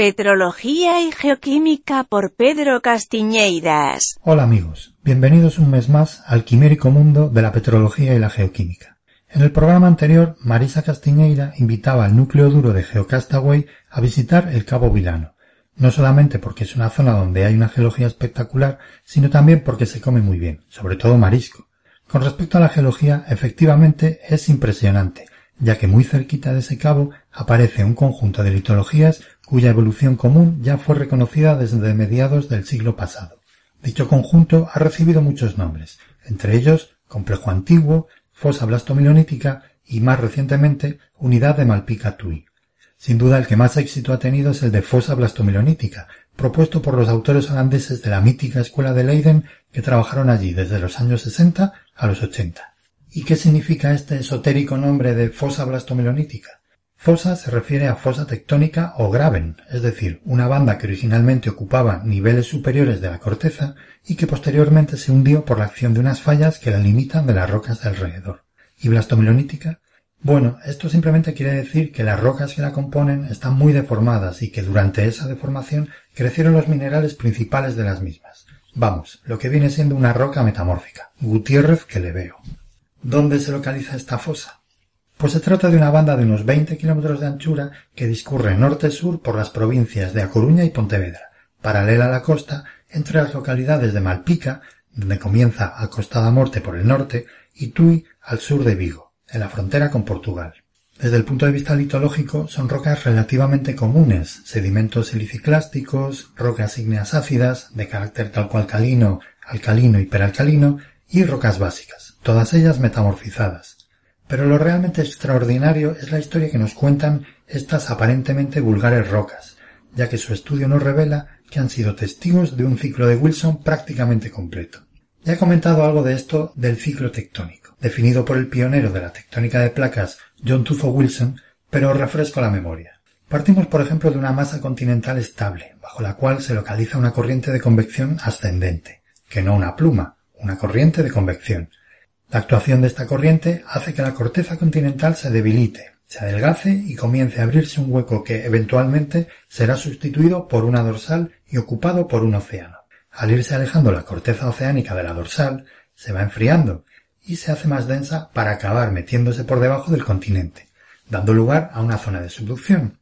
Petrología y Geoquímica por Pedro Castiñeiras. Hola amigos, bienvenidos un mes más al quimérico mundo de la petrología y la geoquímica. En el programa anterior, Marisa Castiñeira invitaba al núcleo duro de Geocastaway a visitar el Cabo Vilano, no solamente porque es una zona donde hay una geología espectacular, sino también porque se come muy bien, sobre todo marisco. Con respecto a la geología, efectivamente es impresionante, ya que muy cerquita de ese cabo aparece un conjunto de litologías cuya evolución común ya fue reconocida desde mediados del siglo pasado. Dicho conjunto ha recibido muchos nombres, entre ellos complejo antiguo, fosa blastomilionítica y más recientemente unidad de Malpica-Tui. Sin duda el que más éxito ha tenido es el de fosa blastomilionítica, propuesto por los autores holandeses de la mítica escuela de Leiden que trabajaron allí desde los años 60 a los 80. ¿Y qué significa este esotérico nombre de fosa blastomilionítica? Fosa se refiere a fosa tectónica o graben, es decir, una banda que originalmente ocupaba niveles superiores de la corteza y que posteriormente se hundió por la acción de unas fallas que la limitan de las rocas de alrededor. ¿Y blastomilionítica? Bueno, esto simplemente quiere decir que las rocas que la componen están muy deformadas y que durante esa deformación crecieron los minerales principales de las mismas. Vamos, lo que viene siendo una roca metamórfica. Gutiérrez que le veo. ¿Dónde se localiza esta fosa? Pues se trata de una banda de unos 20 kilómetros de anchura que discurre norte-sur por las provincias de A Coruña y Pontevedra, paralela a la costa entre las localidades de Malpica, donde comienza Acostada Morte por el norte, y Tui al sur de Vigo, en la frontera con Portugal. Desde el punto de vista litológico son rocas relativamente comunes, sedimentos siliciclásticos, rocas ígneas ácidas, de carácter talco-alcalino, alcalino y peralcalino, y rocas básicas, todas ellas metamorfizadas, pero lo realmente extraordinario es la historia que nos cuentan estas aparentemente vulgares rocas, ya que su estudio nos revela que han sido testigos de un ciclo de Wilson prácticamente completo. Ya he comentado algo de esto del ciclo tectónico, definido por el pionero de la tectónica de placas John Tufo Wilson, pero refresco la memoria. Partimos, por ejemplo, de una masa continental estable, bajo la cual se localiza una corriente de convección ascendente, que no una pluma, una corriente de convección. La actuación de esta corriente hace que la corteza continental se debilite, se adelgace y comience a abrirse un hueco que eventualmente será sustituido por una dorsal y ocupado por un océano. Al irse alejando la corteza oceánica de la dorsal, se va enfriando y se hace más densa para acabar metiéndose por debajo del continente, dando lugar a una zona de subducción.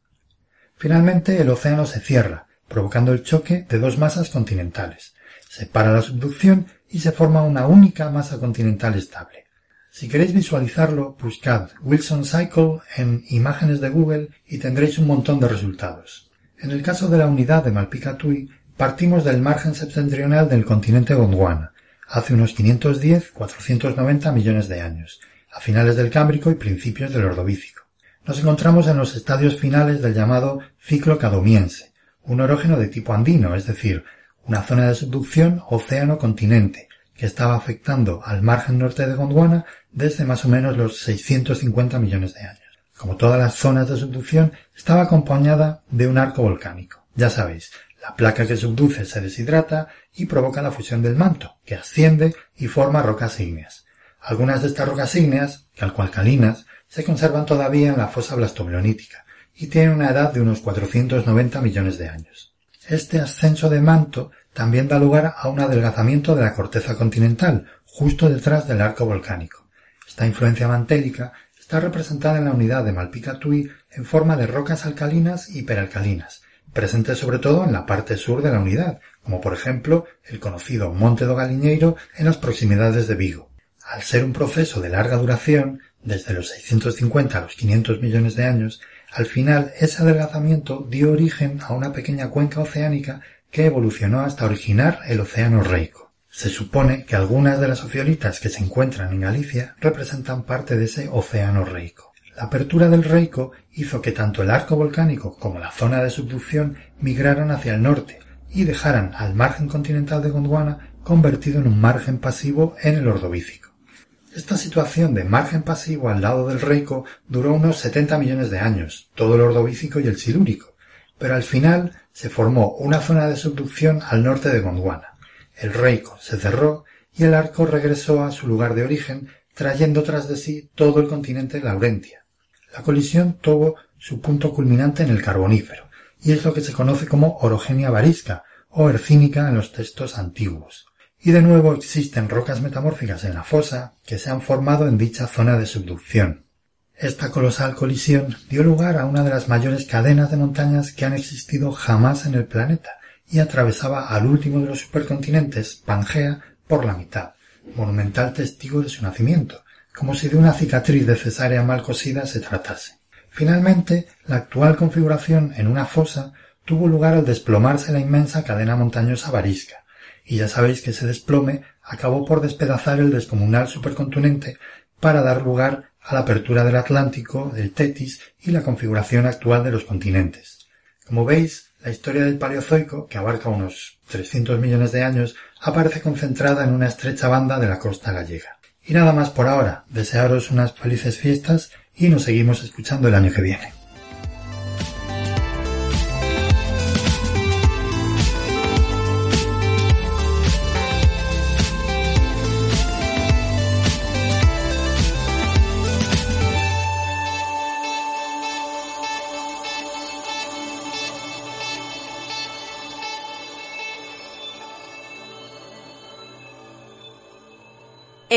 Finalmente el océano se cierra, provocando el choque de dos masas continentales. Se para la subducción y se forma una única masa continental estable. Si queréis visualizarlo, buscad Wilson Cycle en imágenes de Google y tendréis un montón de resultados. En el caso de la unidad de Malpicatui, partimos del margen septentrional del continente Gondwana, hace unos 510-490 millones de años, a finales del Cámbrico y principios del Ordovícico. Nos encontramos en los estadios finales del llamado ciclo cadomiense, un orógeno de tipo andino, es decir, una zona de subducción océano-continente, que estaba afectando al margen norte de Gondwana desde más o menos los 650 millones de años. Como todas las zonas de subducción, estaba acompañada de un arco volcánico. Ya sabéis, la placa que subduce se deshidrata y provoca la fusión del manto, que asciende y forma rocas ígneas. Algunas de estas rocas ígneas, calcoalcalinas, se conservan todavía en la fosa blastomelonítica y tienen una edad de unos 490 millones de años. Este ascenso de manto también da lugar a un adelgazamiento de la corteza continental, justo detrás del arco volcánico. Esta influencia mantélica está representada en la unidad de Malpicatui en forma de rocas alcalinas y hiperalcalinas, presentes sobre todo en la parte sur de la unidad, como por ejemplo el conocido Monte do Galiñeiro en las proximidades de Vigo. Al ser un proceso de larga duración, desde los 650 a los 500 millones de años, al final ese adelgazamiento dio origen a una pequeña cuenca oceánica que evolucionó hasta originar el Océano Reico. Se supone que algunas de las ofiolitas que se encuentran en Galicia representan parte de ese Océano Reico. La apertura del Reico hizo que tanto el arco volcánico como la zona de subducción migraran hacia el norte y dejaran al margen continental de Gondwana convertido en un margen pasivo en el Ordovícico. Esta situación de margen pasivo al lado del Reico duró unos 70 millones de años, todo el Ordovícico y el Silúrico, pero al final se formó una zona de subducción al norte de Gondwana. El Reico se cerró y el arco regresó a su lugar de origen, trayendo tras de sí todo el continente Laurentia. La colisión tuvo su punto culminante en el Carbonífero, y es lo que se conoce como orogenia varisca o ercínica en los textos antiguos. Y de nuevo existen rocas metamórficas en la fosa que se han formado en dicha zona de subducción. Esta colosal colisión dio lugar a una de las mayores cadenas de montañas que han existido jamás en el planeta y atravesaba al último de los supercontinentes, Pangea, por la mitad, monumental testigo de su nacimiento, como si de una cicatriz de cesárea mal cosida se tratase. Finalmente, la actual configuración en una fosa tuvo lugar al desplomarse la inmensa cadena montañosa varisca, y ya sabéis que ese desplome acabó por despedazar el descomunal supercontinente para dar lugar a la apertura del Atlántico, del Tetis y la configuración actual de los continentes. Como veis, la historia del Paleozoico, que abarca unos 300 millones de años, aparece concentrada en una estrecha banda de la costa gallega. Y nada más por ahora, desearos unas felices fiestas y nos seguimos escuchando el año que viene.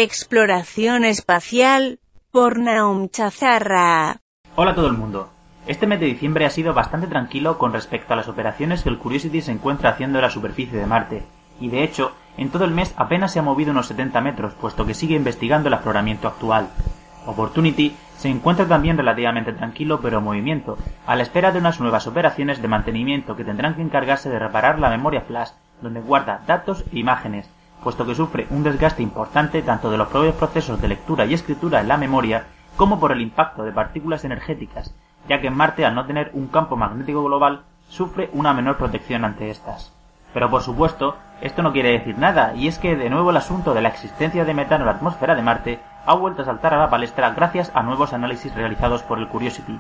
Exploración espacial por Naum Chazarra. Hola a todo el mundo. Este mes de diciembre ha sido bastante tranquilo con respecto a las operaciones que el Curiosity se encuentra haciendo en la superficie de Marte, y de hecho, en todo el mes apenas se ha movido unos 70 metros, puesto que sigue investigando el afloramiento actual. Opportunity se encuentra también relativamente tranquilo pero en movimiento, a la espera de unas nuevas operaciones de mantenimiento que tendrán que encargarse de reparar la memoria flash, donde guarda datos e imágenes, puesto que sufre un desgaste importante tanto de los propios procesos de lectura y escritura en la memoria como por el impacto de partículas energéticas, ya que Marte al no tener un campo magnético global sufre una menor protección ante estas. Pero por supuesto, esto no quiere decir nada, y es que de nuevo el asunto de la existencia de metano en la atmósfera de Marte ha vuelto a saltar a la palestra gracias a nuevos análisis realizados por el Curiosity.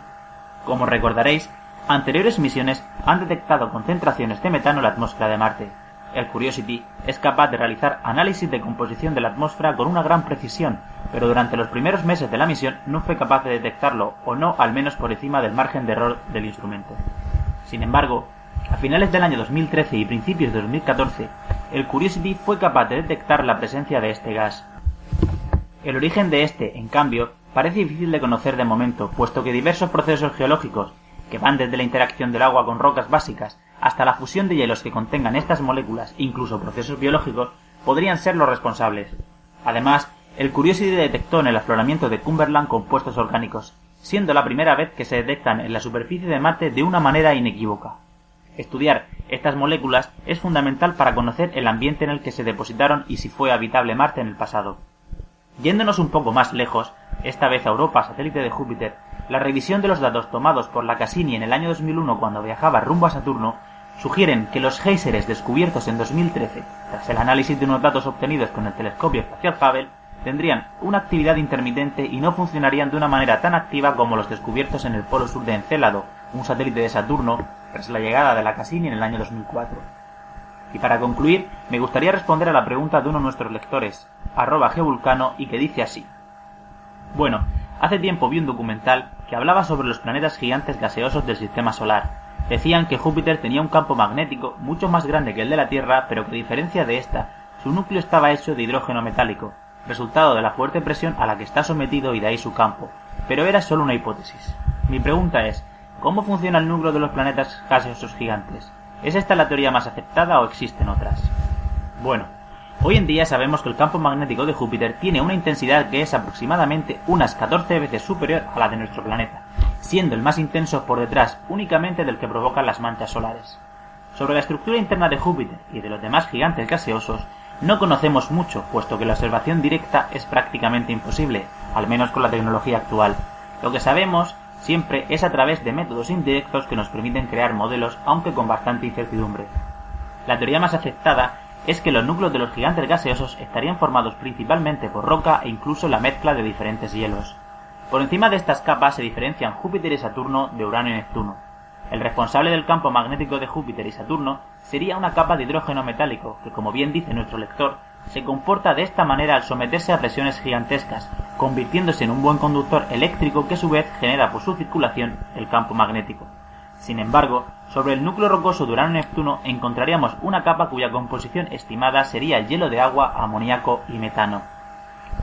Como recordaréis, Anteriores misiones han detectado concentraciones de metano en la atmósfera de Marte. El Curiosity es capaz de realizar análisis de composición de la atmósfera con una gran precisión, pero durante los primeros meses de la misión no fue capaz de detectarlo, o no al menos por encima del margen de error del instrumento. Sin embargo, a finales del año 2013 y principios de 2014, el Curiosity fue capaz de detectar la presencia de este gas. El origen de este, en cambio, parece difícil de conocer de momento, puesto que diversos procesos geológicos, que van desde la interacción del agua con rocas básicas hasta la fusión de hielos que contengan estas moléculas, incluso procesos biológicos, podrían ser los responsables. Además, el Curiosity detectó en el afloramiento de Cumberland compuestos orgánicos, siendo la primera vez que se detectan en la superficie de Marte de una manera inequívoca. Estudiar estas moléculas es fundamental para conocer el ambiente en el que se depositaron y si fue habitable Marte en el pasado. Yéndonos un poco más lejos, esta vez a Europa, satélite de Júpiter, la revisión de los datos tomados por la Cassini en el año 2001 cuando viajaba rumbo a Saturno sugieren que los géiseres descubiertos en 2013, tras el análisis de unos datos obtenidos con el telescopio espacial Hubble, tendrían una actividad intermitente y no funcionarían de una manera tan activa como los descubiertos en el polo sur de Encélado, un satélite de Saturno, tras la llegada de la Cassini en el año 2004. Y para concluir, me gustaría responder a la pregunta de uno de nuestros lectores, arroba geovulcano, y que dice así. Bueno, hace tiempo vi un documental que hablaba sobre los planetas gigantes gaseosos del sistema solar. Decían que Júpiter tenía un campo magnético mucho más grande que el de la Tierra, pero que a diferencia de esta, su núcleo estaba hecho de hidrógeno metálico, resultado de la fuerte presión a la que está sometido y de ahí su campo. Pero era solo una hipótesis. Mi pregunta es, ¿cómo funciona el núcleo de los planetas gaseosos gigantes? ¿Es esta la teoría más aceptada o existen otras? Bueno, hoy en día sabemos que el campo magnético de Júpiter tiene una intensidad que es aproximadamente unas 14 veces superior a la de nuestro planeta, siendo el más intenso por detrás únicamente del que provocan las manchas solares. Sobre la estructura interna de Júpiter y de los demás gigantes gaseosos, no conocemos mucho, puesto que la observación directa es prácticamente imposible, al menos con la tecnología actual. Lo que sabemos siempre es a través de métodos indirectos que nos permiten crear modelos, aunque con bastante incertidumbre. La teoría más aceptada es que los núcleos de los gigantes gaseosos estarían formados principalmente por roca e incluso la mezcla de diferentes hielos. Por encima de estas capas se diferencian Júpiter y Saturno de Urano y Neptuno. El responsable del campo magnético de Júpiter y Saturno sería una capa de hidrógeno metálico que, como bien dice nuestro lector, se comporta de esta manera al someterse a presiones gigantescas, convirtiéndose en un buen conductor eléctrico que a su vez genera por su circulación el campo magnético. Sin embargo, sobre el núcleo rocoso de Urano-Neptuno encontraríamos una capa cuya composición estimada sería hielo de agua, amoníaco y metano.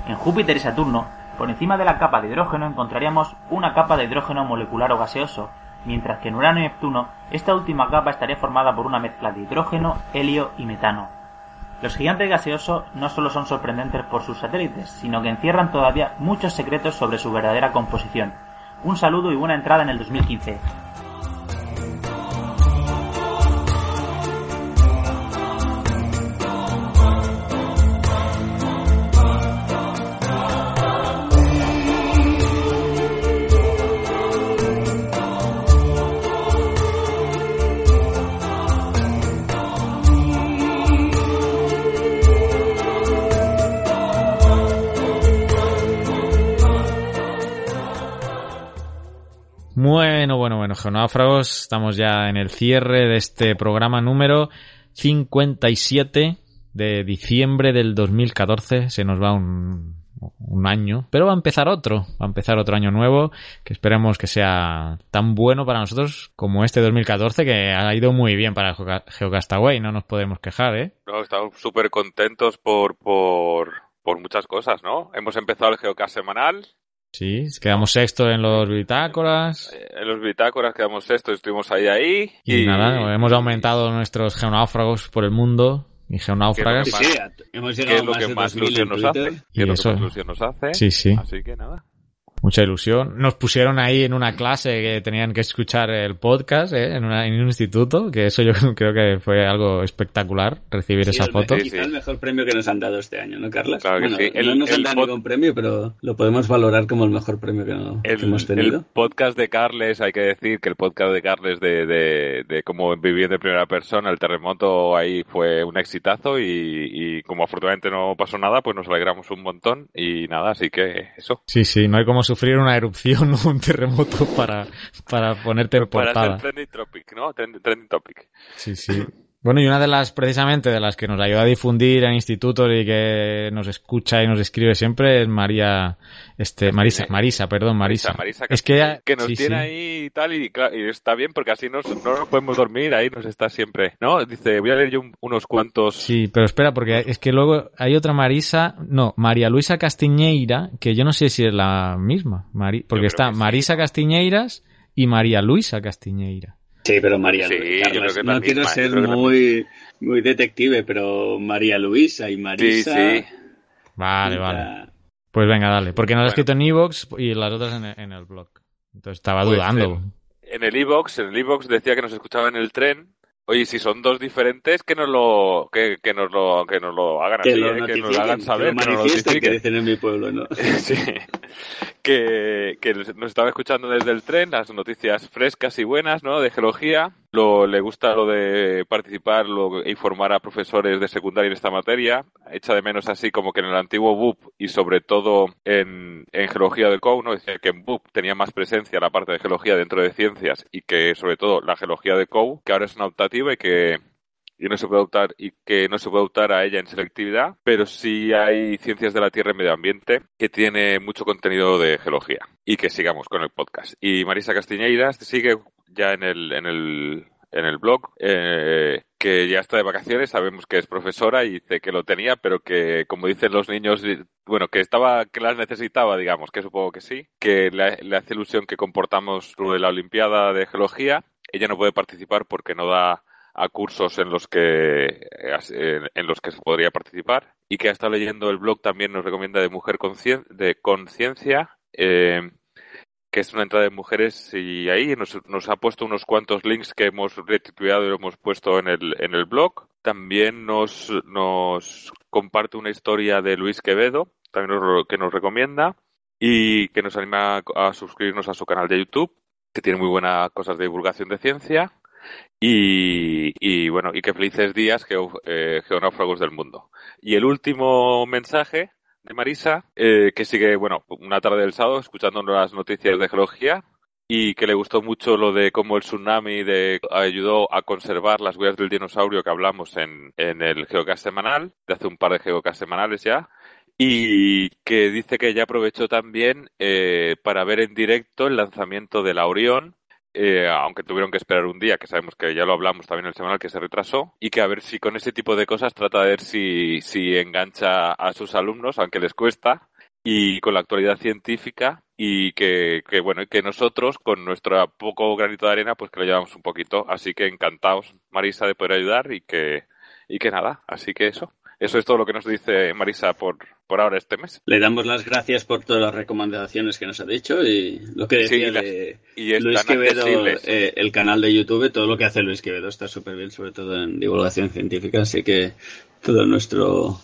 En Júpiter y Saturno, por encima de la capa de hidrógeno encontraríamos una capa de hidrógeno molecular o gaseoso, mientras que en Urano y Neptuno esta última capa estaría formada por una mezcla de hidrógeno, helio y metano. Los gigantes gaseosos no solo son sorprendentes por sus satélites, sino que encierran todavía muchos secretos sobre su verdadera composición. Un saludo y buena entrada en el 2015. Bueno, bueno, bueno, geonáufragos, estamos ya en el cierre de este programa número 57 de diciembre del 2014. Se nos va un, año, pero va a empezar otro, va a empezar otro año nuevo que esperemos que sea tan bueno para nosotros como este 2014 que ha ido muy bien para Geocastaway, no nos podemos quejar, ¿eh? No, estamos súper contentos por, por, por muchas cosas, ¿no? Hemos empezado el Geocast semanal, Sí, quedamos sexto en los bitácoras. En los bitácoras quedamos sexto, estuvimos ahí ahí. Y, nada, hemos aumentado nuestros geonáufragos por el mundo y geonáufragas. Sí, sí, hemos llegado ¿Qué es lo más que más 2000 en ilusión nos hace? ¿Qué es lo que más ilusión nos hace? Sí, sí. Así que nada. Mucha ilusión. Nos pusieron ahí en una clase que tenían que escuchar el podcast ¿eh? en, una- en un instituto, que eso yo creo que fue algo espectacular, recibir Sí, esa el- foto. Quizá el mejor premio que nos han dado este año, ¿no, Carlas? Claro que Bueno, sí. El- no nos han el dado pod- ningún premio, pero lo podemos valorar como el mejor premio que, que El, hemos tenido. el podcast de Carles, hay que decir que el podcast de Carles de, de, de cómo vivir de primera persona, el terremoto ahí fue un exitazo y, y como afortunadamente no pasó nada, pues nos alegramos un montón y nada, así que eso. Sí, sí, no hay como sufrir una erupción o un terremoto para, para ponerte en Para portada. hacer trending topic, ¿no? Trend- Trending topic. Sí, sí. Bueno, y una de las, precisamente, de las que nos ayuda a difundir en institutos y que nos escucha y nos escribe siempre es María, este, Marisa, Marisa, perdón, Marisa. Marisa es que, que nos sí, tiene sí. ahí y tal, y, está bien porque así nos, no nos podemos dormir, ahí nos está siempre, ¿no? Dice, voy a leer yo un- unos cuantos... Sí, pero espera, porque es que luego hay otra Marisa, no, María Luisa Castiñeira, que yo no sé si es la misma, Mari- porque está Marisa Castiñeiras y María Luisa Castiñeira. Sí, pero María Sí, Luisa. Carlos, no quiero ser muy, muy detective, pero María Luisa y Marisa. Sí, sí. Vale, vale. Pues venga, dale, porque nos ha escrito en Evox y las otras en el, en el blog. Entonces estaba Pues, dudando. En el iBox, en el iBox decía que nos escuchaba en el tren. Oye, si son dos diferentes, que nos lo, que, que nos lo, que nos lo hagan Que así, lo ¿eh? que nos lo hagan que saber, que nos lo que notifiquen. dicen en mi pueblo, ¿no? Sí. Que, que nos estaba escuchando desde el tren, las noticias frescas y buenas, ¿no? De geología. Lo, le gusta lo de participar lo, e informar a profesores de secundaria en esta materia. Echa de menos así como que en el antiguo BUP y sobre todo en, geología del COU, ¿no? Decía que en BUP tenía más presencia la parte de geología dentro de ciencias y que sobre todo la geología de COU, que ahora es una optativa y que no se puede optar y que no se puede optar a ella en selectividad, pero sí hay ciencias de la tierra y medio ambiente que tiene mucho contenido de geología y que sigamos con el podcast. Y Marisa Castiñeiras sigue ya en el en el en el blog eh, que ya está de vacaciones, sabemos que es profesora y dice que lo tenía, pero que como dicen los niños, bueno, que estaba que las necesitaba, digamos, que supongo que sí, que le, le hace ilusión que comportamos lo de la Olimpiada de Geología. Ella no puede participar porque no da a cursos en los que en, los que se podría participar y que ha estado leyendo el blog también nos recomienda de mujer de conciencia eh, que es una entrada de mujeres y ahí nos, nos ha puesto unos cuantos links que hemos retituleado y hemos puesto en el, en el blog. También nos, nos comparte una historia de Luis Quevedo, también nos, que nos recomienda y que nos anima a, a suscribirnos a su canal de YouTube, que tiene muy buenas cosas de divulgación de ciencia. Y, y bueno, y que felices días, geo, eh, geonáufragos del mundo. Y el último mensaje de Marisa, eh, que sigue, bueno, una tarde del sábado escuchando las noticias de geología y que le gustó mucho lo de cómo el tsunami de, ayudó a conservar las huellas del dinosaurio que hablamos en, en el Geocast semanal, de hace un par de Geocast semanales ya, y que dice que ya aprovechó también eh, para ver en directo el lanzamiento de la Orión, eh, aunque tuvieron que esperar un día, que sabemos que ya lo hablamos también en el semanal que se retrasó, y que a ver si con ese tipo de cosas trata de ver si, si engancha a sus alumnos, aunque les cuesta, y con la actualidad científica, y que, que bueno, que nosotros, con nuestro poco granito de arena, pues que lo llevamos un poquito. Así que encantados, Marisa, de poder ayudar y que, y que nada, así que eso. Eso es todo lo que nos dice Marisa por, por ahora este mes. Le damos las gracias por todas las recomendaciones que nos ha dicho y lo que decía Sí, las- de y están Luis Quevedo, eh, el canal de YouTube, todo lo que hace Luis Quevedo está súper bien, sobre todo en divulgación científica, así que todo nuestro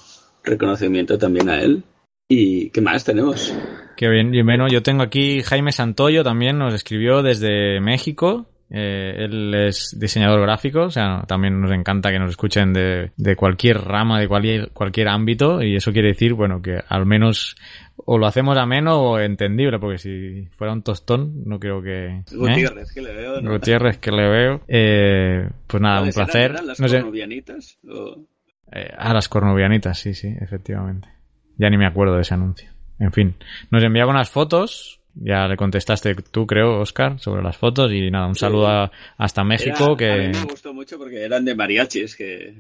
reconocimiento también a él. ¿Y qué más tenemos? Qué bien, y bueno, yo tengo aquí Jaime Santoyo también, nos escribió desde México. Eh, él es diseñador gráfico, o sea, también nos encanta que nos escuchen de, de cualquier rama, de cualquier, cualquier ámbito, y eso quiere decir, bueno, que al menos o lo hacemos ameno o entendible, porque si fuera un tostón, no creo que... ¿eh? Gutiérrez, que le veo. ¿no? Gutiérrez, que le veo. Eh, pues nada, un placer. ¿Eran las No sé, cornovianitas? ¿O- eh, ah, las cornovianitas, sí, sí, efectivamente. Ya ni me acuerdo de ese anuncio. En fin, nos enviaba unas fotos. Ya le contestaste tú, creo, Oscar, sobre las fotos. Y nada, un saludo a- hasta México. Era- A que mí me gustó mucho porque eran de mariachis, que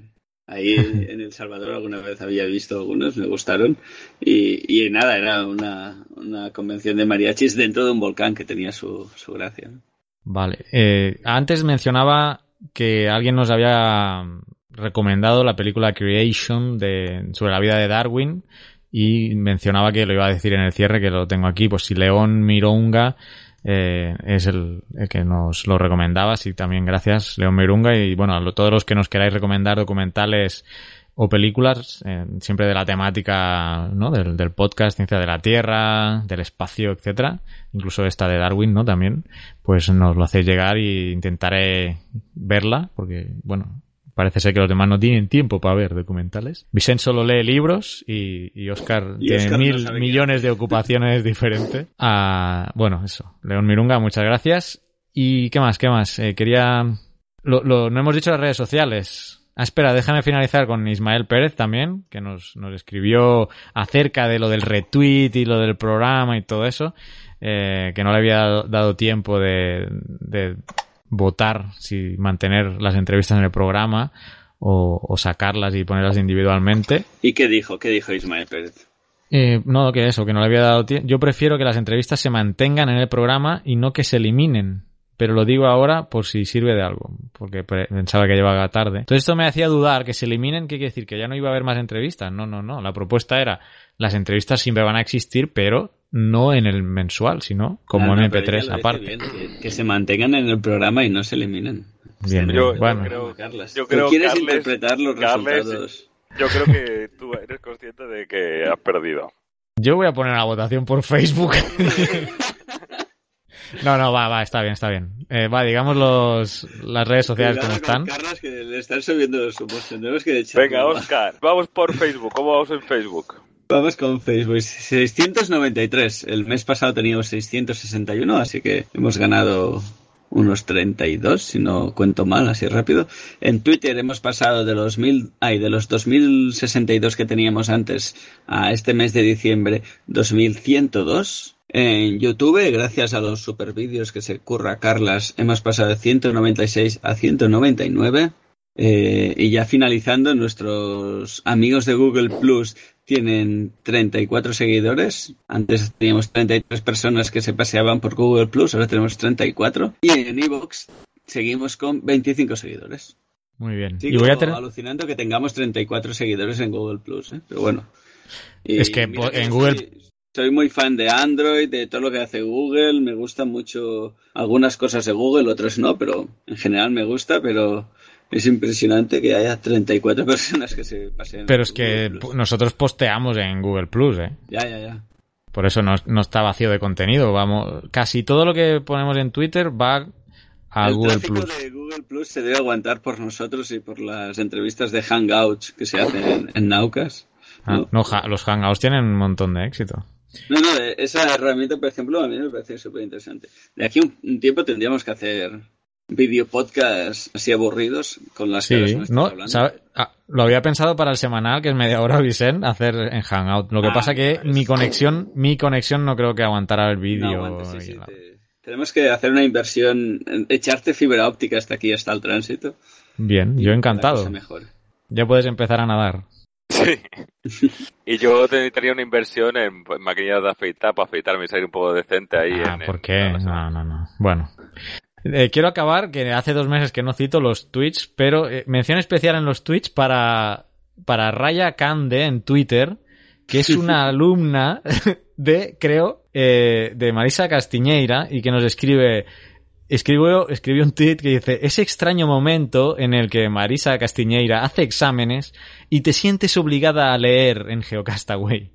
ahí en El Salvador alguna vez había visto algunos, me gustaron. Y, y nada, era una, una convención de mariachis dentro de un volcán que tenía su, su gracia. ¿no? Vale. Eh, antes mencionaba que alguien nos había recomendado la película Creation de, sobre la vida de Darwin y mencionaba que lo iba a decir en el cierre, que lo tengo aquí, pues si León Mironga eh, es el, que nos lo recomendaba, así también gracias León Mirunga y bueno, a todos los que nos queráis recomendar documentales o películas, eh, siempre de la temática, ¿no? Del, del podcast, ciencia de la Tierra, del espacio, etcétera, incluso esta de Darwin, ¿no? También, pues nos lo hacéis llegar y intentaré verla, porque, bueno, parece ser que los demás no tienen tiempo para ver documentales. Vicente solo lee libros y, y Oscar Y tiene mil millones de ocupaciones diferentes. Ah, bueno, eso. León Mirunga, muchas gracias. ¿Y qué más? ¿Qué más? Eh, quería... Lo, lo- no hemos dicho las redes sociales. Ah, espera, déjame finalizar con Ismael Pérez también, que nos, nos escribió acerca de lo del retweet y lo del programa y todo eso, eh, que no le había dado, dado tiempo de, de votar si mantener las entrevistas en el programa o, o sacarlas y ponerlas individualmente. ¿Y qué dijo? ¿Qué dijo Ismael Pérez? Eh, no, que eso, que no le había dado tiempo. Yo prefiero que las entrevistas se mantengan en el programa y no que se eliminen. Pero lo digo ahora por si sirve de algo, porque pensaba que llevaba tarde. Entonces esto me hacía dudar que se eliminen, ¿qué quiere decir? Que ya no iba a haber más entrevistas. No, no, no. La propuesta era, las entrevistas siempre van a existir, pero no en el mensual, sino como No, no, pero MP3 ella lo dice aparte. bien, que, que se mantengan en el programa y no se eliminen. Bien, Yo, bien. yo Bueno, creo, yo Tú creo, quieres Carles- interpretar los Carles, resultados. Yo creo que tú eres consciente de que has perdido. yo voy a poner la votación por Facebook. no, no, va, va, está bien, está bien. Eh, va, digamos los, las redes sociales como Cuidado están. Carlas, que le están subiendo los humos. Tendremos que echar Venga. Oscar, vamos por Facebook. ¿Cómo vamos en Facebook? Vamos con Facebook. 693. El mes pasado teníamos 661, así que hemos ganado unos 32, si no cuento mal, así rápido. En Twitter hemos pasado de los mil, ay, de los 2062 que teníamos antes a este mes de diciembre 2102. En YouTube, gracias a los super vídeos que se curra Carlas, hemos pasado de 196 a 199. Eh, y ya finalizando, nuestros amigos de Google Plus tienen 34 seguidores. Antes teníamos 33 personas que se paseaban por Google Plus, ahora tenemos 34. Y en Evox seguimos con 25 seguidores. Muy bien. Sigo y voy a tener... alucinando que tengamos 34 seguidores en Google Plus, ¿eh? pero bueno. Y Es que en Google- Soy, soy muy fan de Android, de todo lo que hace Google. Me gustan mucho algunas cosas de Google, otras no, pero en general me gusta, pero es impresionante que haya 34 personas que se pasen. Pero es que nosotros posteamos en Google Plus, ¿eh? Ya, ya, ya. Por eso no, no está vacío de contenido. Vamos, casi todo lo que ponemos en Twitter va a el Google Plus. de Google Plus se debe aguantar por nosotros y por las entrevistas de Hangouts que se hacen en, en Naucas. Ah, ¿no? los Hangouts tienen un montón de éxito. No, no, esa herramienta, por ejemplo, a mí me parece súper interesante. De aquí un, un tiempo tendríamos que hacer video podcast así aburridos con las caras Sí, nuestras no, hablando. ¿sabe? Ah, lo había pensado para el semanal, que es media hora, Vicent, hacer en Hangout. Lo que Ah, pasa que vale, mi sí. conexión, mi conexión no creo que aguantara el No, vídeo. aguanta, sí, y sí, la- te- Tenemos que hacer una inversión, echarte fibra óptica hasta aquí, hasta el tránsito. Bien, yo encantado. Ya puedes empezar a nadar. Sí. Y yo tendría una inversión en maquinillas de afeitar para afeitarme y salir un poco decente ahí. Ah, en, ¿por en- qué? No, no, no. Bueno. Eh, quiero acabar, que hace dos meses que no cito los tweets, pero eh, mención especial en los tweets para, para Raya Cande en Twitter, que es una alumna de, creo, eh, de Marisa Castiñeira y que nos escribe, escribió, escribió un tweet que dice, ese extraño momento en el que Marisa Castiñeira hace exámenes y te sientes obligada a leer en Geocastaway.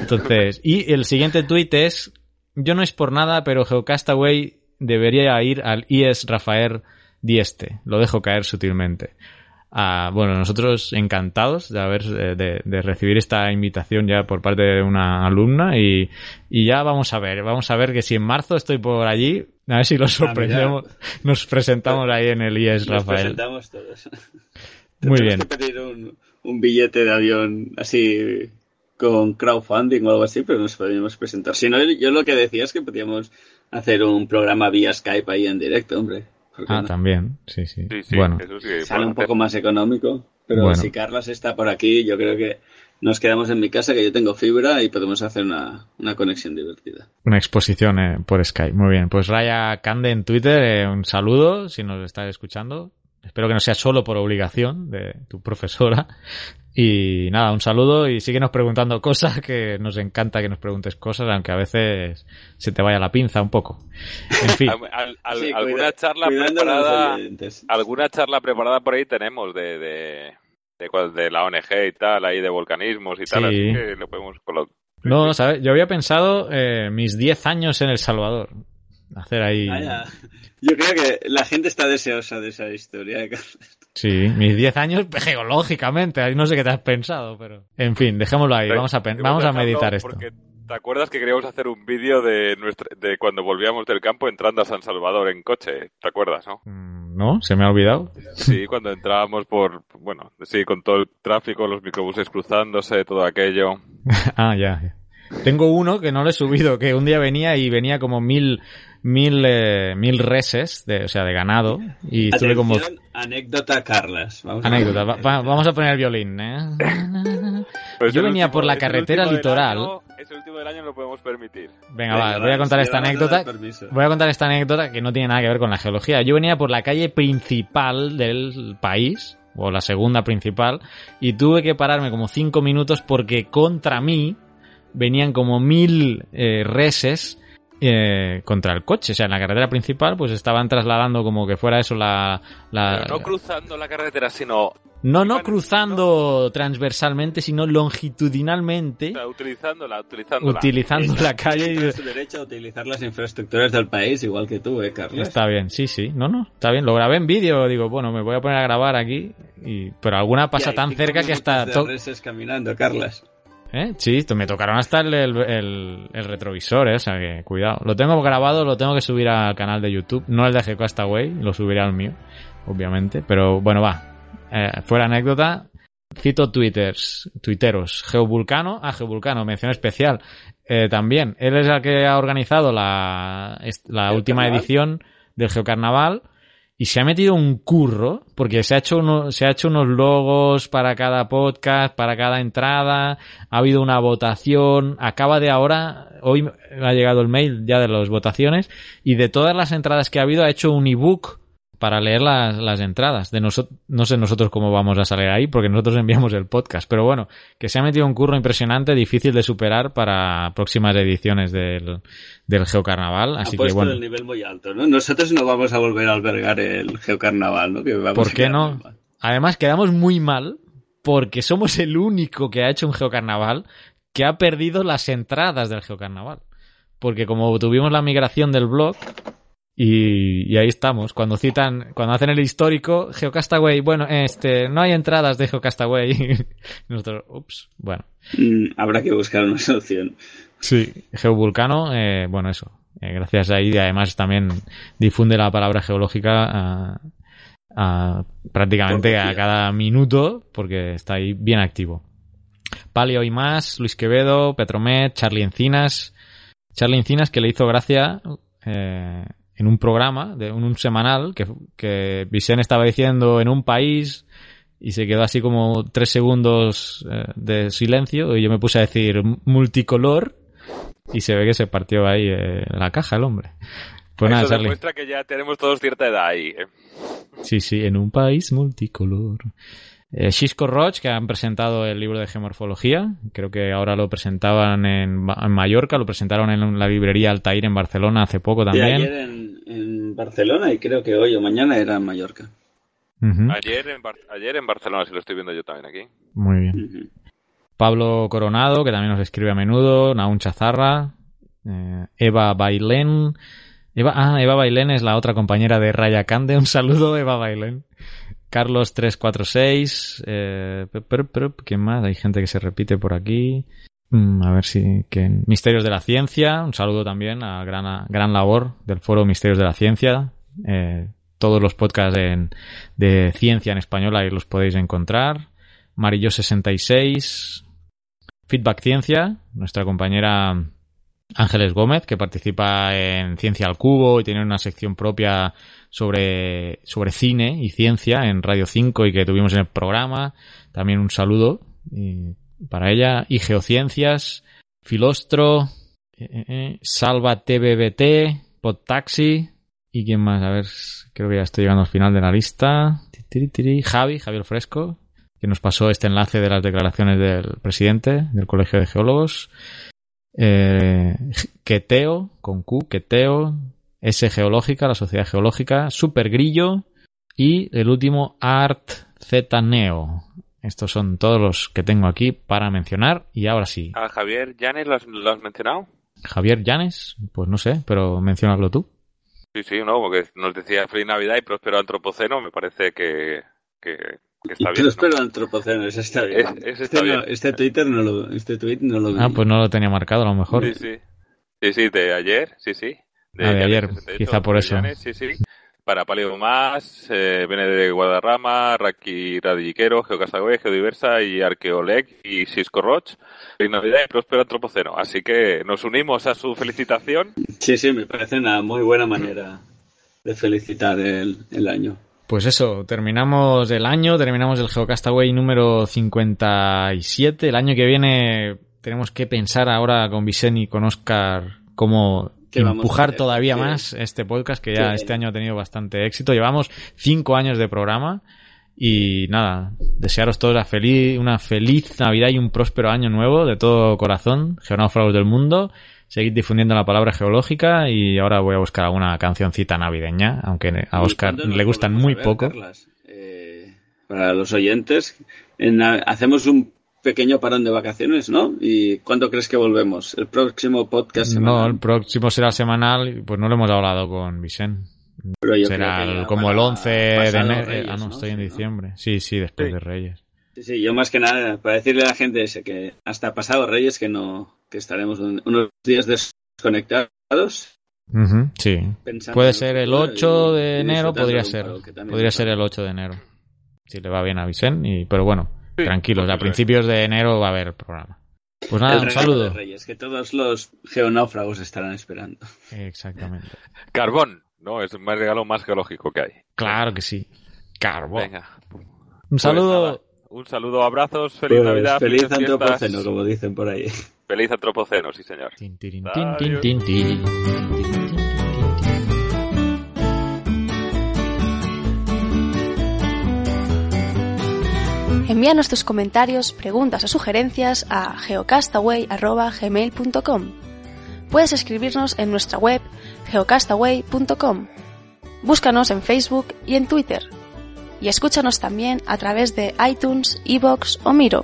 Entonces, y el siguiente tweet es, yo no es por nada, pero Geocastaway debería ir al IES Rafael Dieste. Lo dejo caer sutilmente. Ah, bueno, nosotros encantados de haber eh, de, de recibir esta invitación ya por parte de una alumna y, y ya vamos a ver, vamos a ver que si en marzo estoy por allí, a ver si lo sorprendemos, nos presentamos ahí en el IES Nos Rafael. presentamos todos. Muy bien. que pedir un, un billete de avión así con crowdfunding o algo así, pero nos podríamos presentar. Si no, yo lo que decía es que podíamos hacer un programa vía Skype ahí en directo, hombre. ¿Por qué Ah, no? también, sí, sí. Sí, sí, bueno, eso sí que Sale un poco más económico, pero Bueno. si Carlas está por aquí, yo creo que nos quedamos en mi casa, que yo tengo fibra y podemos hacer una, una conexión divertida. una exposición eh, por Skype. Muy bien, pues Raya Cande en Twitter, eh, un saludo si nos estás escuchando. Espero que no sea solo por obligación de tu profesora. Y nada, un saludo y síguenos preguntando cosas, que nos encanta que nos preguntes cosas, aunque a veces se te vaya la pinza un poco. En fin, Al- al- al- Sí, alguna cuida- charla preparada alguna charla preparada por ahí tenemos de de, de, la ONG y tal ahí de volcanismos y tal Sí. así que lo podemos colo- no, ¿sabes? Yo había pensado eh, mis 10 años en El Salvador. Hacer ahí... Vaya. Yo creo que la gente está deseosa de esa historia. ¿eh? Sí, mis 10 años geológicamente, ahí no sé qué te has pensado, pero... En fin, dejémoslo ahí, vamos a, vamos a meditar esto. porque ¿Te acuerdas que queríamos hacer un vídeo de, nuestra, de cuando volvíamos del campo entrando a San Salvador en coche? ¿Te acuerdas, no? ¿No? ¿Se me ha olvidado? Sí, cuando entrábamos por, bueno, sí, con todo el tráfico, los microbuses cruzándose, todo aquello. ah, ya. ya. Tengo uno que no lo he subido, que un día venía y venía como mil, mil, eh, mil reses, de, o sea, de ganado, y estuve como... Atención, anécdota Carlas. Vamos a- Anécdota, va- va- vamos a poner el violín, ¿eh? Pues Yo venía último- por la carretera litoral. año- es el último del año, lo podemos permitir. Venga, va, voy a contar esta anécdota. Voy a contar esta anécdota que no tiene nada que ver con la geología. Yo venía por la calle principal del país, o la segunda principal, y tuve que pararme como cinco minutos porque contra mí venían como mil eh, reses eh, contra el coche. O sea, en la carretera principal pues estaban trasladando como que fuera eso la... la- Pero no cruzando la carretera, sino no, no cruzando transversalmente, sino longitudinalmente, o sea, utilizándola, utilizándola. utilizando la calle y... Tienes su derecho a utilizar las infraestructuras del país, igual que tú, ¿eh, Carlos? Está bien, sí, sí. No, no, está bien. Lo grabé en vídeo. Digo, bueno, me voy a poner a grabar aquí. Y... Pero alguna pasa tan cerca que hasta... to- caminando, Carlas. ¿Eh? Sí, me tocaron hasta el, el, el- el retrovisor, ¿eh? O sea que, cuidado. Lo tengo grabado, lo tengo que subir al canal de YouTube. No el de Geocastaway, lo subiré al mío, obviamente. Pero bueno, va. Eh, fuera anécdota. Cito twitters, tuiteros. Geovulcano, ah, Geovulcano, mención especial. Eh, también, él es el que ha organizado la, la última edición del Geocarnaval y se ha metido un curro porque se ha hecho uno- se ha hecho unos logos para cada podcast, para cada entrada, ha habido una votación, acaba de ahora, hoy me ha llegado el mail ya de las votaciones y de todas las entradas que ha habido ha hecho un ebook para leer las, las entradas. De no sé nosotros cómo vamos a salir ahí, porque nosotros enviamos el podcast. Pero bueno, que se ha metido un curro impresionante, difícil de superar para próximas ediciones del, del Geocarnaval. Así ha que puesto bueno. el nivel muy alto, ¿no? Nosotros no vamos a volver a albergar el Geocarnaval, ¿no? Que vamos ¿Por qué no? Además, quedamos muy mal porque somos el único que ha hecho un geocarnaval que ha perdido las entradas del geocarnaval. Porque como tuvimos la migración del blog y, y ahí estamos, cuando citan, cuando hacen el histórico, Geocastaway, bueno, este, no hay entradas de Geocastaway. Nosotros, ups, bueno. Mm, habrá que buscar una solución. Sí. Geovulcano, eh, bueno, eso. Eh, gracias a ahí, además también difunde la palabra geológica a- a- prácticamente a cada minuto, porque está ahí bien activo. Palio y más, Luis Quevedo, Petromet, Charlie Encinas. Charlie Encinas que le hizo gracia eh, en un programa, de un, un semanal, que, que Vicente estaba diciendo en un país y se quedó así como tres segundos eh, de silencio y yo me puse a decir multicolor y se ve que se partió ahí eh, la caja el hombre. Pues nada, Eso Charlie. demuestra que ya tenemos todos cierta edad ahí. ¿eh? Sí, sí, en un país multicolor. Eh, Xisco Roch, que han presentado el libro de geomorfología. Creo que ahora lo presentaban en, Ma- en Mallorca, lo presentaron en la librería Altair en Barcelona hace poco también. ayer en, en Barcelona y creo que hoy o mañana era en Mallorca. Ayer, en Bar- ayer en Barcelona, si lo estoy viendo yo también aquí. Muy bien. Pablo Coronado, que también nos escribe a menudo. Naun Chazarra. eh, Eva Bailén. Eva, ah, Eva Bailén es la otra compañera de Raya Cande. Un saludo, Eva Bailén. Carlos 346. Eh, pe- per- per- ¿Quién más? Hay gente que se repite por aquí. Mm, a ver si. que Misterios de la Ciencia. Un saludo también a gran, gran labor del foro Misterios de la Ciencia. Eh, todos los podcasts de ciencia en español ahí los podéis encontrar. Marillo66. Feedback Ciencia. Nuestra compañera Ángeles Gómez, que participa en Ciencia al Cubo y tiene una sección propia sobre, sobre cine y ciencia en Radio 5 y que tuvimos en el programa. También un saludo para ella. Y Geociencias, Filostro, eh, eh, eh, Salva TBBT, Podtaxi. ¿Y quién más? A ver, creo que ya estoy llegando al final de la lista. Javi, Javier Fresco, que nos pasó este enlace de las declaraciones del presidente del Colegio de Geólogos. Eh, Queteo, con Q, Queteo, S Geológica, la Sociedad Geológica, Super Grillo y el último Art Z Neo. Estos son todos los que tengo aquí para mencionar. Y ahora sí, A Javier Llanes, ¿lo has, lo has mencionado? Javier Llanes, pues no sé, pero menciónalo tú. Sí, sí, no, porque nos decía Feliz Navidad y Próspero Antropoceno, me parece que, que, que está bien. Próspero Antropoceno, ese está bien. Es- ese este, está bien. no- este Twitter no lo, este tweet no lo vi. Ah, pues no lo tenía marcado a lo mejor. Sí, sí. Sí, sí, de ayer, sí, sí. Ah, de ayer, 68, quizá por eso. Llanes, sí, sí. Para Palio Más, eh, viene de Guadarrama, Raki Radilliquero, Geocastaway, Geodiversa y Arqueoleg y Cisco Roch. Feliz Navidad y próspero antropoceno. Así que nos unimos a su felicitación. Sí, sí, me parece una muy buena manera de felicitar el, el año. Pues eso, terminamos el año, terminamos el Geocastaway número 57. El año que viene tenemos que pensar ahora con Vicente y con Oscar cómo ¿Qué vamos a empujar todavía más este podcast que ya este año ha tenido bastante éxito. Llevamos cinco años de programa y nada, desearos todos la feliz, una feliz Navidad y un próspero año nuevo de todo corazón, geonáufragos del mundo. Seguid difundiendo la palabra geológica y ahora voy a buscar alguna cancioncita navideña, aunque a ¿Y Oscar le gustan muy ver, poco. Carlas? Eh, para los oyentes, en hacemos un pequeño parón de vacaciones, ¿no? ¿Y cuándo crees que volvemos? ¿El próximo podcast No, semanal? el próximo será semanal, y pues no lo hemos hablado con Vicente. Pero yo será creo que el- como el para 11 de enero. Reyes, ah, no, ¿no? estoy en Sí, ¿no? diciembre. Sí, sí, después Sí. de Reyes. Sí, sí, yo más que nada, para decirle a la gente ese que hasta pasado Reyes que no, que estaremos un- unos días desconectados. Ujú, sí. Pensando Puede ser el futuro 8 y- de enero, podría ser. paro, que también Podría ser el 8 de enero. Si le va bien a Vicente, y, pero bueno, Sí, tranquilos, a principios de enero va a haber programa. Pues nada, el un saludo. Reyes, que todos los geonáufragos estarán esperando. Exactamente. Carbón, ¿no? Es el regalo más geológico que hay. Claro que sí. Carbón. Venga. Un Pues saludo. un saludo, abrazos, feliz Pues, Navidad, feliz antropoceno, como dicen por ahí. Feliz antropoceno, sí señor. Tin, tirin, tin, tin, Envíanos tus comentarios, preguntas o sugerencias a geocastaway.gmail.com. Puedes escribirnos en nuestra web geocastaway.com. Búscanos en Facebook y en Twitter. Y escúchanos también a través de iTunes, iBox o Miro.